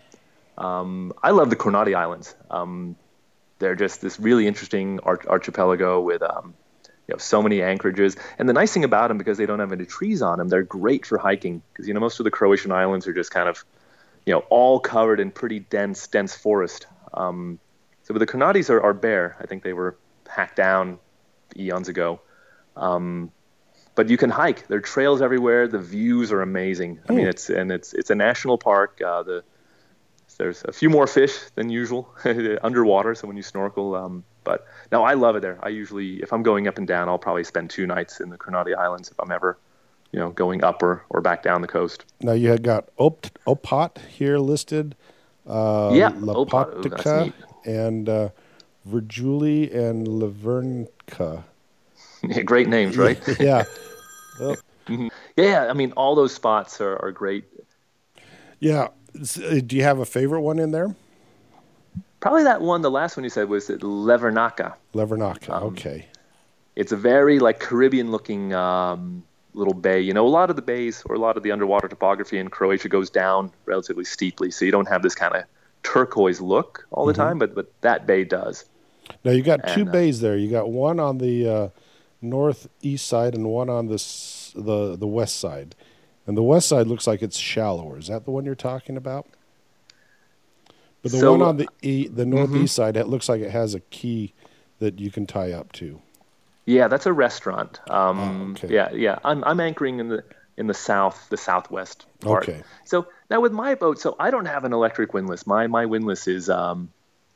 um, I love the Kornati Islands. Um, they're just this really interesting arch- archipelago with um, you have so many anchorages. And the nice thing about them, because they don't have any trees on them, they're great for hiking. Because you know most of the Croatian islands are just kind of, you know, all covered in pretty dense, dense forest. Um, so the Kornatis are, are bare. I think they were hacked down eons ago. Um, but you can hike. There are trails everywhere. The views are amazing. I mean, it's and it's it's a national park. Uh, the there's a few more fish than usual underwater. So when you snorkel, um, but no, I love it there. I usually, if I'm going up and down, I'll probably spend two nights in the Kornati Islands if I'm ever, you know, going up or, or back down the coast. Now you had got Op- Opat here listed. Uh, yeah, Lapotica and uh, Virjuli and Lavernka. Yeah, great names, right? yeah. Yeah, I mean, all those spots are, are great. Yeah. Uh, do you have a favorite one in there? Probably that one, the last one you said was Levernaka. Levernaka, um, okay. It's a very like Caribbean looking um, little bay. You know, a lot of the bays or a lot of the underwater topography in Croatia goes down relatively steeply, so you don't have this kind of turquoise look all the mm-hmm. time, but but that bay does. Now you got two uh, bays there. You got one on the uh, northeast side and one on the the the west side, And the west side looks like it's shallower. Is that the one you're talking about? But the So- one on the e, the northeast Mm-hmm. side, it looks like it has a quay that you can tie up to. Yeah, that's a restaurant. Um, Oh, okay. Yeah, yeah. I'm I'm anchoring in the in the south, the southwest part. Okay. So now with my boat, so I don't have an electric windlass. My my windlass is um,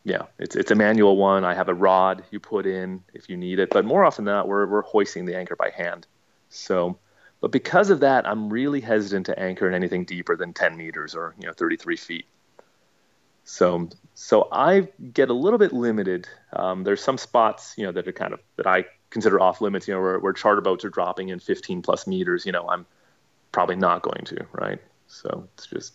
yeah, it's it's a manual one. I have a rod you put in if you need it, but more often than not, we're we're hoisting the anchor by hand. So, but because of that, I'm really hesitant to anchor in anything deeper than 10 meters or you know 33 feet. So so I get a little bit limited. Um, there's some spots you know that are kind of that I consider off limits. You know where, where charter boats are dropping in 15 plus meters. You know I'm probably not going to right. So it's just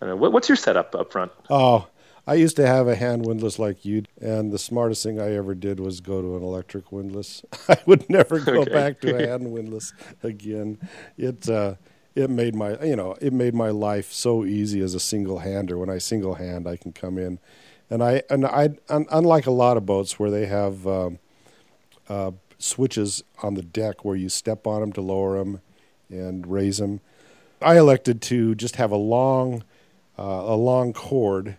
I don't know. What, what's your setup up front? Oh, I used to have a hand windlass like you, and the smartest thing I ever did was go to an electric windlass. I would never go Okay. back to a hand windlass again. It uh, it made my you know it made my life so easy as a single hander. When I single hand, I can come in, and I and I un, unlike a lot of boats where they have um, uh, switches on the deck where you step on them to lower them and raise them. I elected to just have a long uh, a long cord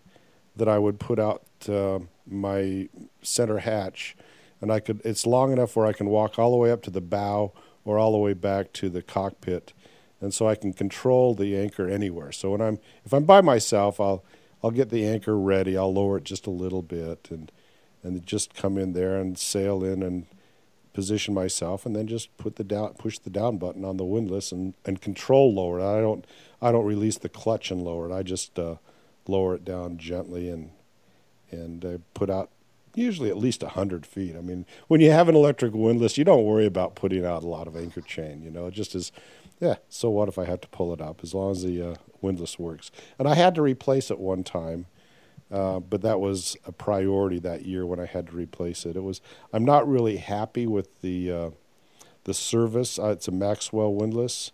that I would put out uh, my center hatch, and I could. It's long enough where I can walk all the way up to the bow or all the way back to the cockpit, and so I can control the anchor anywhere. So when I'm if I'm by myself, I'll I'll get the anchor ready. I'll lower it just a little bit and and just come in there and sail in and position myself and then just put the down push the down button on the windlass and, and control lower it. I don't I don't release the clutch and lower it. I just uh, lower it down gently and and uh, put out usually at least 100 feet. I mean, when you have an electric windlass, you don't worry about putting out a lot of anchor chain, you know. It just is yeah, so what if I have to pull it up as long as the uh, windlass works. And I had to replace it one time. Uh, but that was a priority that year when I had to replace it. It was I'm not really happy with the uh, the service. Uh, it's a Maxwell windlass,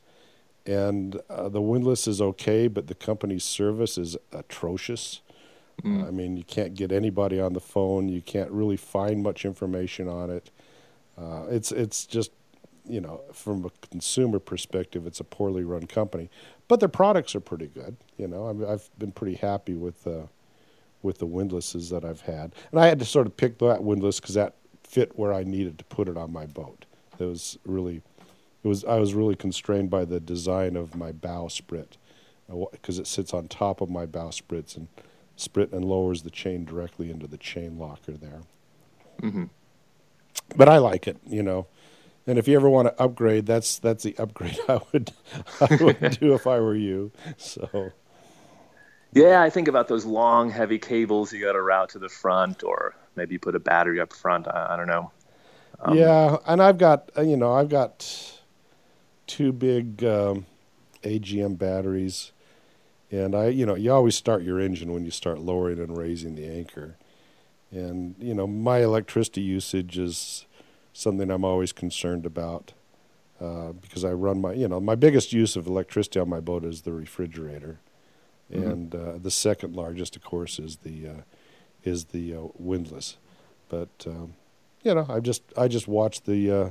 and uh, the windlass is okay, but the company's service is atrocious. Uh, I mean, you can't get anybody on the phone. You can't really find much information on it. Uh, it's it's just you know from a consumer perspective, it's a poorly run company, but their products are pretty good. You know, I mean, I've been pretty happy with. Uh, with the windlasses that I've had. And I had to sort of pick that windlass because that fit where I needed to put it on my boat. It was really, it was I was really constrained by the design of my bow sprit because it sits on top of my bow sprits and sprit and lowers the chain directly into the chain locker there. hmm But I like it, you know. And if you ever want to upgrade, that's that's the upgrade I would I would do if I were you. So Yeah, I think about those long, heavy cables you got to route to the front, or maybe you put a battery up front. I, I don't know. Um, yeah, and I've got uh, you know I've got two big um, AGM batteries, and I you know you always start your engine when you start lowering and raising the anchor, and you know my electricity usage is something I'm always concerned about uh, because I run my you know my biggest use of electricity on my boat is the refrigerator, Mhm. and uh, the second largest of course is the uh, is the uh, windlass, but um, you know I just I just watch the uh,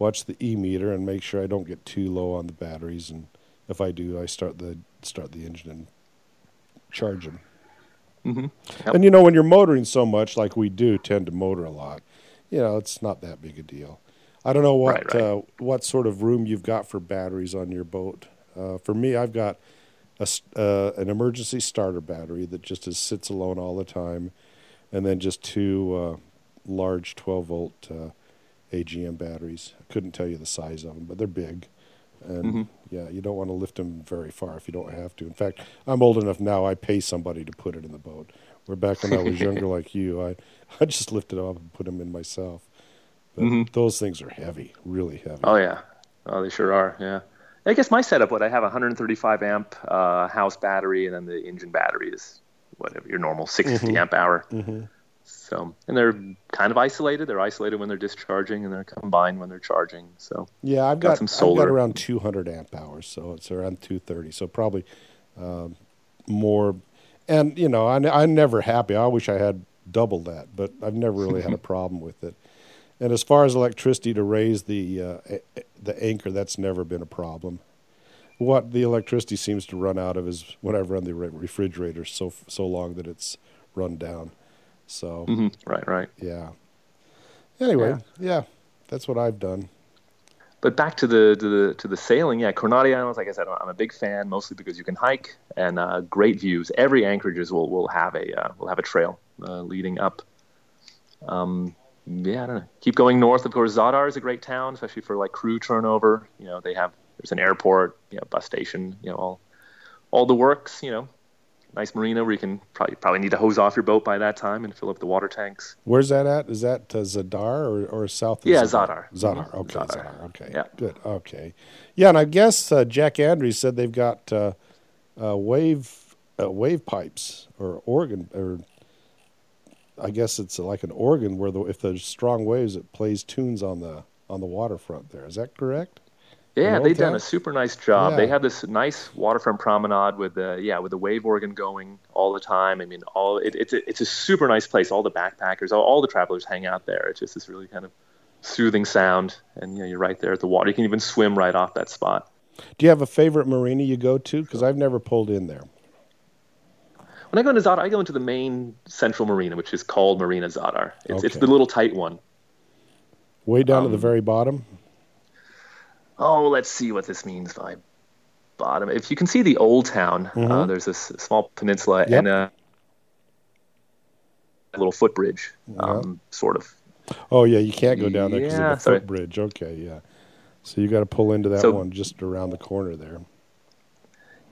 watch the e meter and make sure I don't get too low on the batteries, and if I do, I start the start the engine and charge them. hmm Yep. And you know when you're motoring so much like we do tend to motor a lot, you know it's not that big a deal. I don't know what Right, right. Uh, what sort of room you've got for batteries on your boat. Uh, for me, I've got a, uh, an emergency starter battery that just is, sits alone all the time, and then just two uh, large 12 volt uh, AGM batteries. I couldn't tell you the size of them, but they're big. And Mhm. yeah, you don't want to lift them very far if you don't have to. In fact, I'm old enough now. I pay somebody to put it in the boat. Where back when I was younger, like you, I I just lifted them up and put them in myself. But Mhm. those things are heavy, really heavy. Oh yeah, oh they sure are. Yeah, I guess my setup would I have a 135 amp uh, house battery, and then the engine battery is whatever your normal 650 Mhm. amp hour. So, and they're kind of isolated. They're isolated when they're discharging, and they're combined when they're charging. So, Yeah, I've Got got, some I've got solar. around 200 amp hours, so it's around 230. So probably um, more. And you know, I, I'm never happy. I wish I had double that, but I've never really had a problem with it. And as far as electricity to raise the uh, the anchor, that's never been a problem. what the electricity seems to run out of is when I've run the refrigerator so so long that it's run down. So mm-hmm. right, right, yeah. Anyway, yeah. yeah, that's what I've done. But back to the to the to the sailing, yeah, Kornati Islands. Like I said, I'm a big fan, mostly because you can hike and uh, great views. Every anchorages will will have a uh, will have a trail uh, leading up. Um, yeah, I don't know. Keep going north. Of course, Zadar is a great town, especially for like crew turnover. You know, they have there's an airport, you know, bus station, you know, all all the works. You know, nice marina where you can probably probably need to hose off your boat by that time and fill up the water tanks. Where's that at? Is that uh, Zadar or, or south? Yeah, Zadar. Zadar. Mm-hmm. Okay, Zadar. Zadar. Okay. Yeah. Good. Okay. Yeah, and I guess uh, Jack Andrews said they've got uh, uh wave uh, wave pipes or organ or I guess it's like an organ where the, if there's strong waves, it plays tunes on the on the waterfront. There is that correct? Yeah, they've done a super nice job. Yeah. They have this nice waterfront promenade with the yeah with the wave organ going all the time. I mean, all it, it's a, it's a super nice place. All the backpackers, all, all the travelers hang out there. It's just this really kind of soothing sound, and you know you're right there at the water. You can even swim right off that spot. Do you have a favorite marina you go to? Because I've never pulled in there. When I go into Zadar, I go into the main central marina, which is called Marina Zadar. It's, okay. it's the little tight one. Way down um, to the um, very bottom? Oh, let's see what this means by bottom. If you can see the old town, uh, mm-hmm. uh, there's this small peninsula yep. and a little footbridge, um, sort of. Oh, yeah, you can't go down there because yeah, of the footbridge. Okay, yeah. So you got to pull into that so, one just around the corner there.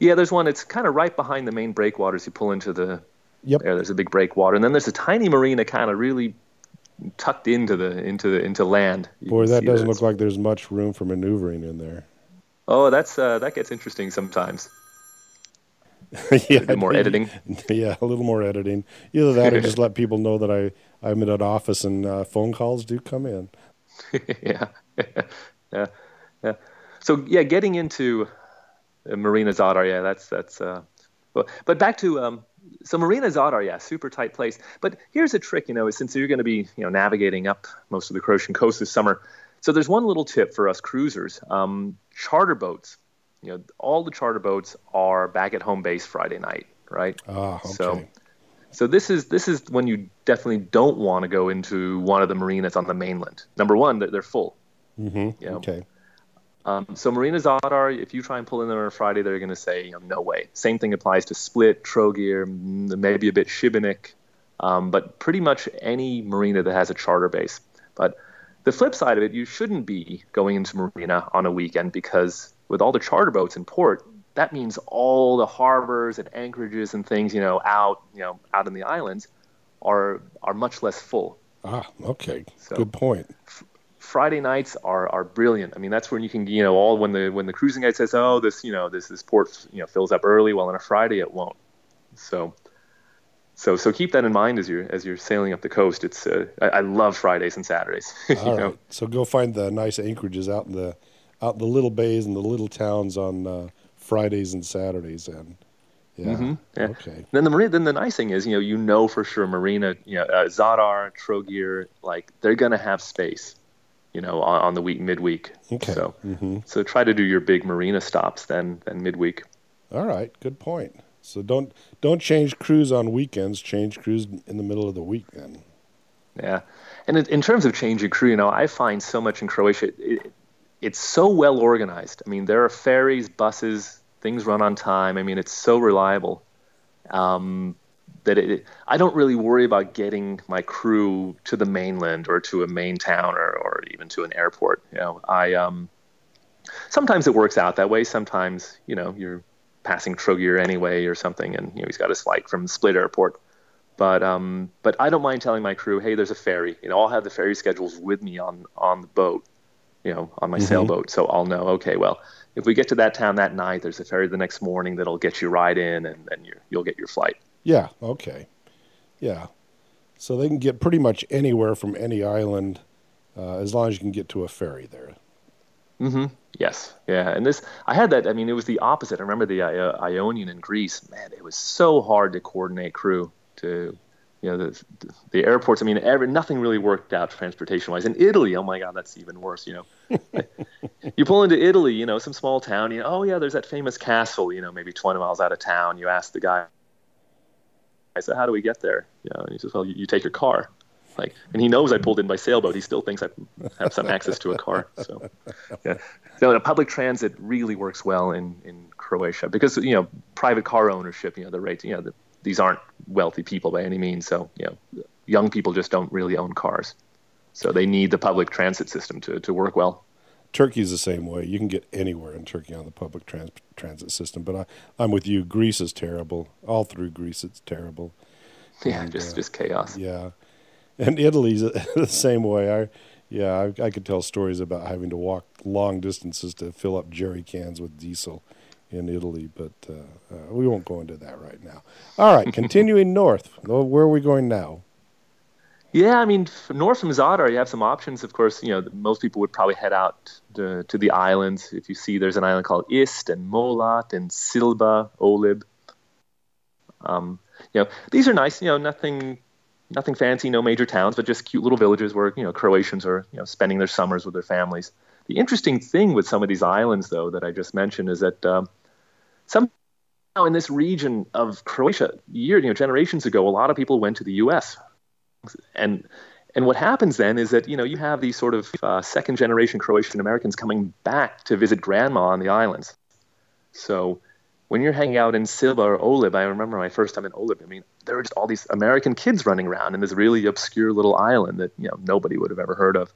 Yeah, there's one. It's kind of right behind the main breakwaters. You pull into the yep. there. There's a big breakwater, and then there's a tiny marina, kind of really tucked into the into the into land. You Boy, that doesn't that. look like there's much room for maneuvering in there. Oh, that's uh, that gets interesting sometimes. yeah, a little more editing. Yeah, a little more editing. Either that, or just let people know that I I'm in an office and uh, phone calls do come in. yeah, yeah, yeah. So yeah, getting into uh, Marina Zadar, yeah, that's that's. Uh, but but back to um, so Marina Zadar, yeah, super tight place. But here's a trick, you know, since you're going to be you know navigating up most of the Croatian coast this summer. So there's one little tip for us cruisers: um, charter boats. You know, all the charter boats are back at home base Friday night, right? Ah, okay. So, so this is this is when you definitely don't want to go into one of the marinas on the mainland. Number one, they're, full. Mm-hmm. You know? Okay. Um, so Marina Zadar, if you try and pull in there on a Friday, they're going to say, you know, no way. Same thing applies to Split, Trogir, maybe a bit Šibenik, um, but pretty much any marina that has a charter base. But the flip side of it, you shouldn't be going into marina on a weekend because with all the charter boats in port, that means all the harbors and anchorages and things, you know, out, you know, out in the islands are are much less full. Ah, okay. So, Good point. F- Friday nights are are brilliant. I mean, that's when you can you know all when the when the cruising guide says, oh, this you know this this port you know fills up early. Well, on a Friday it won't. So. So, so keep that in mind as you're as you're sailing up the coast. It's uh, I, I, love Fridays and Saturdays. All right. So go find the nice anchorages out in the out in the little bays and the little towns on uh, Fridays and Saturdays, and yeah, mm-hmm. yeah. Okay. Then the marina. Then the nice thing is, you know, you know for sure Marina, you know, uh, Zadar, Trogir, like they're gonna have space you know, on, on the week midweek. Okay. So, mm-hmm. so try to do your big marina stops then then midweek. All right, good point. So don't don't change crews on weekends. Change crews in the middle of the week then. Yeah, and in, in terms of changing crew, you know, I find so much in Croatia. It, it's so well organized. I mean, there are ferries, buses, things run on time. I mean, it's so reliable. Um, that it, I don't really worry about getting my crew to the mainland or to a main town or, or even to an airport. You know, I um, sometimes it works out that way. Sometimes you know you're passing Trogir anyway or something, and you know he's got his flight from Split Airport. But um, but I don't mind telling my crew, hey, there's a ferry. You know, I'll have the ferry schedules with me on on the boat. You know, on my mm-hmm. sailboat, so I'll know. Okay, well, if we get to that town that night, there's a ferry the next morning that'll get you right in, and then you you'll get your flight. Yeah. Okay. Yeah. So they can get pretty much anywhere from any island, uh, as long as you can get to a ferry there. Mm-hmm. Yes. Yeah. And this, I had that. I mean, it was the opposite. I remember the uh, Ionian in Greece. Man, it was so hard to coordinate crew to you know the, the airports. I mean, every, nothing really worked out transportation wise. In Italy, oh my God, that's even worse. You know, you pull into Italy, you know, some small town. You know, oh yeah, there's that famous castle. You know, maybe 20 miles out of town. You ask the guy. I said, how do we get there? You know, and he says, well, you, you take your car. Like, and he knows I pulled in by sailboat. He still thinks I have some access to a car. So, yeah. So the public transit really works well in, in Croatia because you know private car ownership. You know the rate. You know the, these aren't wealthy people by any means. So you know young people just don't really own cars. So they need the public transit system to, to work well. Turkey's the same way. You can get anywhere in Turkey on the public trans- transit system. But I, I'm with you. Greece is terrible. All through Greece, it's terrible. Yeah, and, just uh, just chaos. Yeah, and Italy's the same way. I yeah, I, I, could tell stories about having to walk long distances to fill up jerry cans with diesel in Italy, but uh, uh, we won't go into that right now. All right, continuing north. Where are we going now? Yeah, I mean, north from Zadar, you have some options. Of course, you know, most people would probably head out to, to the islands. If you see, there's an island called Ist and Molat and Silba, Olib. Um, you know, these are nice. You know, nothing nothing fancy, no major towns, but just cute little villages where you know Croatians are you know spending their summers with their families. The interesting thing with some of these islands, though, that I just mentioned, is that um, somehow in this region of Croatia, year you know generations ago, a lot of people went to the U.S. and and what happens then is that you know you have these sort of uh, second generation Croatian Americans coming back to visit grandma on the islands. So when you're hanging out in Silba or Olib, I remember my first time in Olib. I mean, there were just all these American kids running around in this really obscure little island that you know nobody would have ever heard of.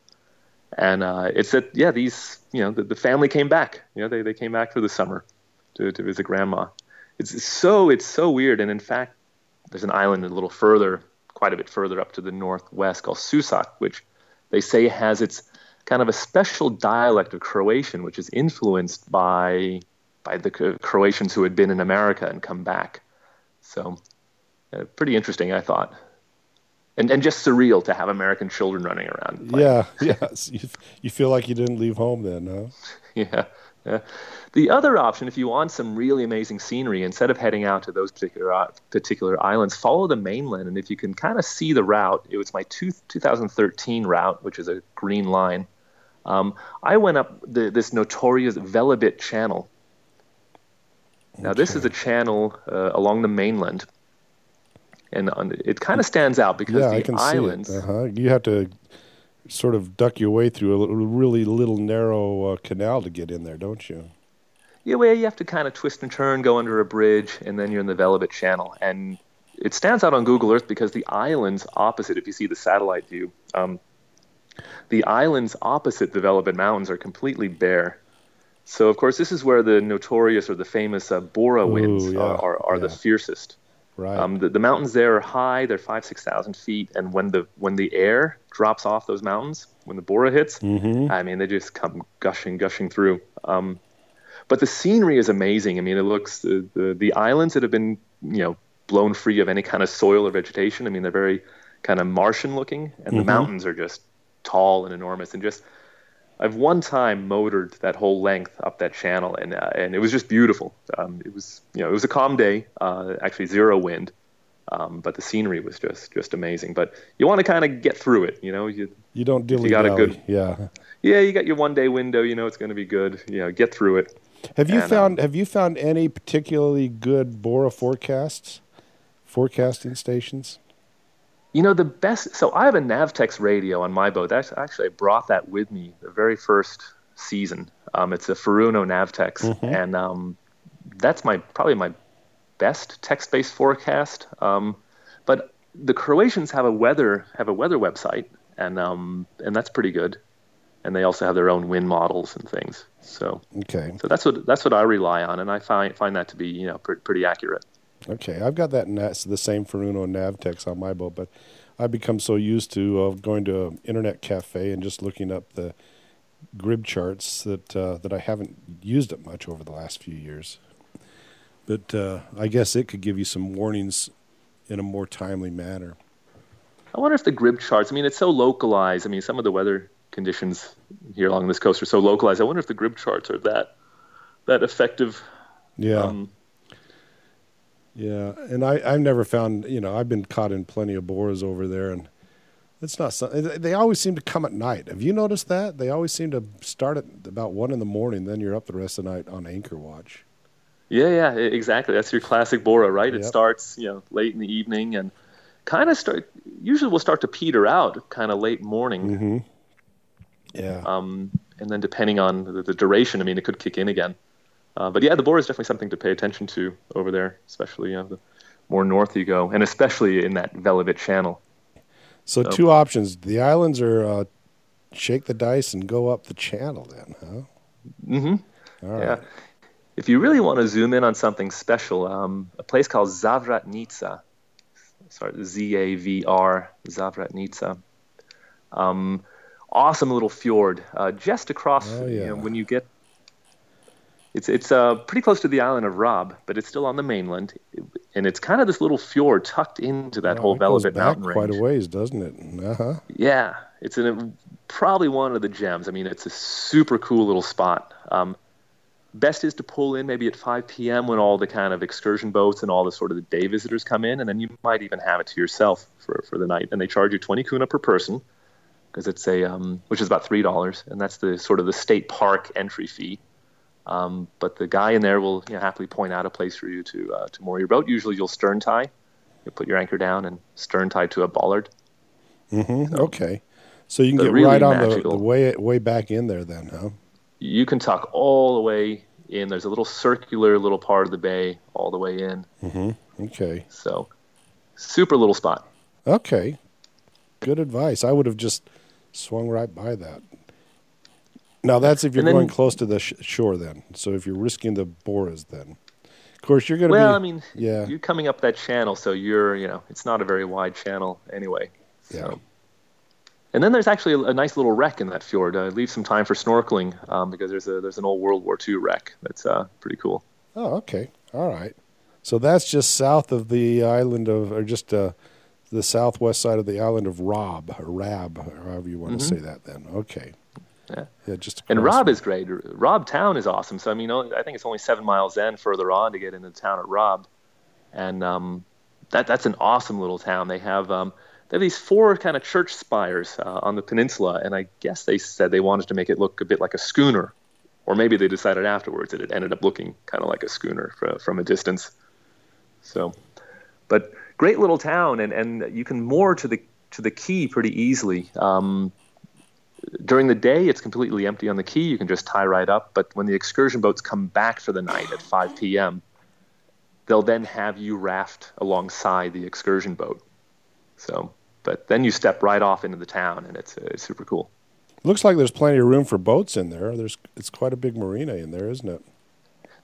And uh, it's that yeah, these you know the, the, family came back. You know, they they came back for the summer to to visit grandma. It's so it's so weird. And in fact, there's an island a little further, quite a bit further up to the northwest called Susak, which they say has its kind of a special dialect of Croatian, which is influenced by by the Croatians who had been in America and come back. So, uh, pretty interesting, I thought. And, and just surreal to have American children running around. Yeah, yeah. You, you feel like you didn't leave home then, huh? yeah, yeah. The other option, if you want some really amazing scenery, instead of heading out to those particular uh, particular islands, follow the mainland. And if you can kind of see the route, it was my two, 2013 route, which is a green line. Um, I went up the, this notorious Velebit channel, now, this is a channel uh, along the mainland, and on, it kind of stands out because yeah, the I can islands. Uh-huh. You have to sort of duck your way through a little, really little narrow uh, canal to get in there, don't you? Yeah, well, you have to kind of twist and turn, go under a bridge, and then you're in the Velebit Channel. And it stands out on Google Earth because the islands opposite, if you see the satellite view, um, the islands opposite the Velebit Mountains are completely bare. So, of course, this is where the notorious or the famous uh, Bora winds Ooh, yeah, are, are, are yeah. the fiercest. Right. Um, the, the, mountains there are high; they're five, six thousand feet, and when the when the air drops off those mountains, when the Bora hits, mm-hmm. I mean, they just come gushing, gushing through. Um, but the scenery is amazing. I mean, it looks the, the the islands that have been you know blown free of any kind of soil or vegetation. I mean, they're very kind of Martian looking, and mm-hmm. the mountains are just tall and enormous, and just I've one time motored that whole length up that channel, and uh, and it was just beautiful. Um, it was you know it was a calm day, uh, actually zero wind, um, but the scenery was just just amazing. But you want to kind of get through it, you know. You you don't dilly you got a good yeah yeah you got your one day window. You know it's going to be good. You know get through it. Have you and, found um, Have you found any particularly good Bora forecasts, forecasting stations? You know, the best. So I have a Navtex radio on my boat. That's actually I brought that with me the very first season. Um, it's a Furuno Navtex, mm-hmm. and um, that's my probably my best text-based forecast. Um, but the Croatians have a weather have a weather website, and um, and that's pretty good. And they also have their own wind models and things. So okay, so that's what that's what I rely on, and I find find that to be you know pretty accurate. Okay, I've got that the same Furuno Navtex on my boat, but I've become so used to uh, going to an internet cafe and just looking up the grid charts that uh, that I haven't used it much over the last few years. But uh, I guess it could give you some warnings in a more timely manner. I wonder if the grid charts. I mean, it's so localized. I mean, some of the weather conditions here along this coast are so localized. I wonder if the grid charts are that that effective. Yeah. Um, Yeah, and I I've never found you know I've been caught in plenty of boras over there, and it's not so, they always seem to come at night. Have you noticed that they always seem to start at about one in the morning, then you're up the rest of the night on anchor watch. Yeah, yeah, exactly. That's your classic bora, right? Yep. It starts you know late in the evening and kind of start. Usually, will start to peter out kind of late morning. Mm-hmm. Yeah. Um, and then depending on the, the, duration, I mean, it could kick in again. Uh, but yeah, the bora is definitely something to pay attention to over there, especially you know, the more north you go, and especially in that Velebit channel. So, so two options: the islands are uh, shake the dice and go up the channel. Then, huh? Mm-hmm. All right. Yeah. If you really want to zoom in on something special, um, a place called Zavratnica, sorry, Z A V R, Zavratnica. Um, awesome little fjord uh, just across. Oh, yeah. you know, when you get, it's it's uh, pretty close to the island of Rob, but it's still on the mainland, and it's kind of this little fjord tucked into that oh, whole Velebit mountain range. Quite a ways, doesn't it? Uh-huh. Yeah, it's in probably one of the gems. I mean, it's a super cool little spot. Um, best is to pull in maybe at 5 p.m. when all the kind of excursion boats and all the sort of the day visitors come in, and then you might even have it to yourself for, for the night. And they charge you 20 kuna per person because it's a um, which is about three dollars, and that's the sort of the state park entry fee. Um, but the guy in there will you know, happily point out a place for you to uh, to moor your boat. Usually, you'll stern tie. You put your anchor down and stern tie to a bollard. Mm-hmm. So, okay, so you can get really right on the, the, way way back in there, then, huh? You can tuck all the way in. There's a little circular little part of the bay all the way in. Mm-hmm. Okay. So, super little spot. Okay, good advice. I would have just swung right by that. Now that's if you're then, going close to the sh- shore, then. So if you're risking the boras, then of course you're going to well, be. I mean, yeah, you're coming up that channel, so you're you know it's not a very wide channel anyway. So. Yeah. And then there's actually a, a, nice little wreck in that fjord. Uh, leave some time for snorkeling um, because there's a there's an old World War II wreck that's uh, pretty cool. Oh, okay, all right. So that's just south of the island of, or just uh, the southwest side of the island of Rob or Rab, or however you want mm-hmm. to say that. Then okay. Yeah. Yeah. Just and Rob is great. Rob Town is awesome. So I mean, I think it's only seven miles in further on to get into the town at Rob, and um, that that's an awesome little town. They have um, they have these four kind of church spires uh, on the peninsula, and I guess they said they wanted to make it look a bit like a schooner, or maybe they decided afterwards that it ended up looking kind of like a schooner for, from a distance. So, but great little town, and, and you can moor to the to the quay pretty easily. Um, during the day, it's completely empty on the quay. You can just tie right up. But when the excursion boats come back for the night at 5 p.m., they'll then have you raft alongside the excursion boat. So, but then you step right off into the town, and it's, it's super cool. Looks like there's plenty of room for boats in there. There's it's quite a big marina in there, isn't it?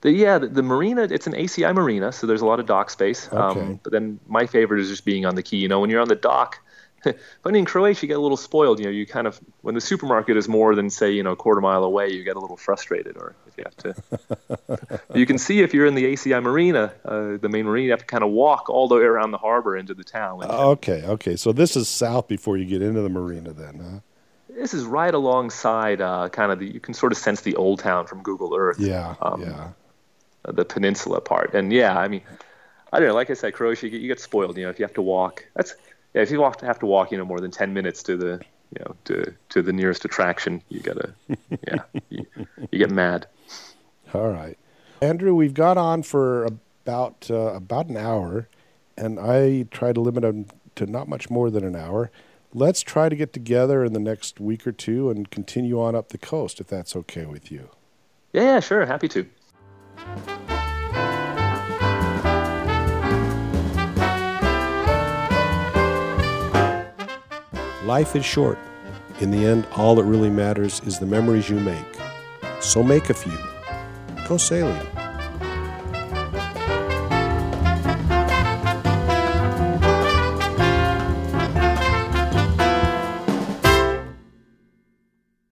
The, yeah, the, the, marina, it's an ACI marina, so there's a lot of dock space. Um, okay. Um, but then my favorite is just being on the quay. You know, when you're on the dock, but in Croatia, you get a little spoiled. You know, you kind of, when the supermarket is more than, say, you know, a quarter mile away, you get a little frustrated, or if you have to. you can see if you're in the ACI marina, uh, the main marina, you have to kind of walk all the way around the harbor into the town. okay, okay. So this is south before you get into the marina, then, huh? this is right alongside uh, kind of the you can sort of sense the old town from Google Earth. Yeah, um, yeah. Uh, the peninsula part. And yeah, I mean, I don't know. Like I said, Croatia, you get, you get spoiled. You know, if you have to walk, that's yeah. If you walk, have to walk, you know, more than ten minutes to the you know to to the nearest attraction, you gotta yeah, you, you get mad. All right, Andrew, we've got on for about uh, about an hour, and I try to limit them to not much more than an hour. Let's try to get together in the next week or two and continue on up the coast, if that's okay with you. Yeah, yeah, sure, happy to. Life is short. In the end, all that really matters is the memories you make. So make a few. Go sailing.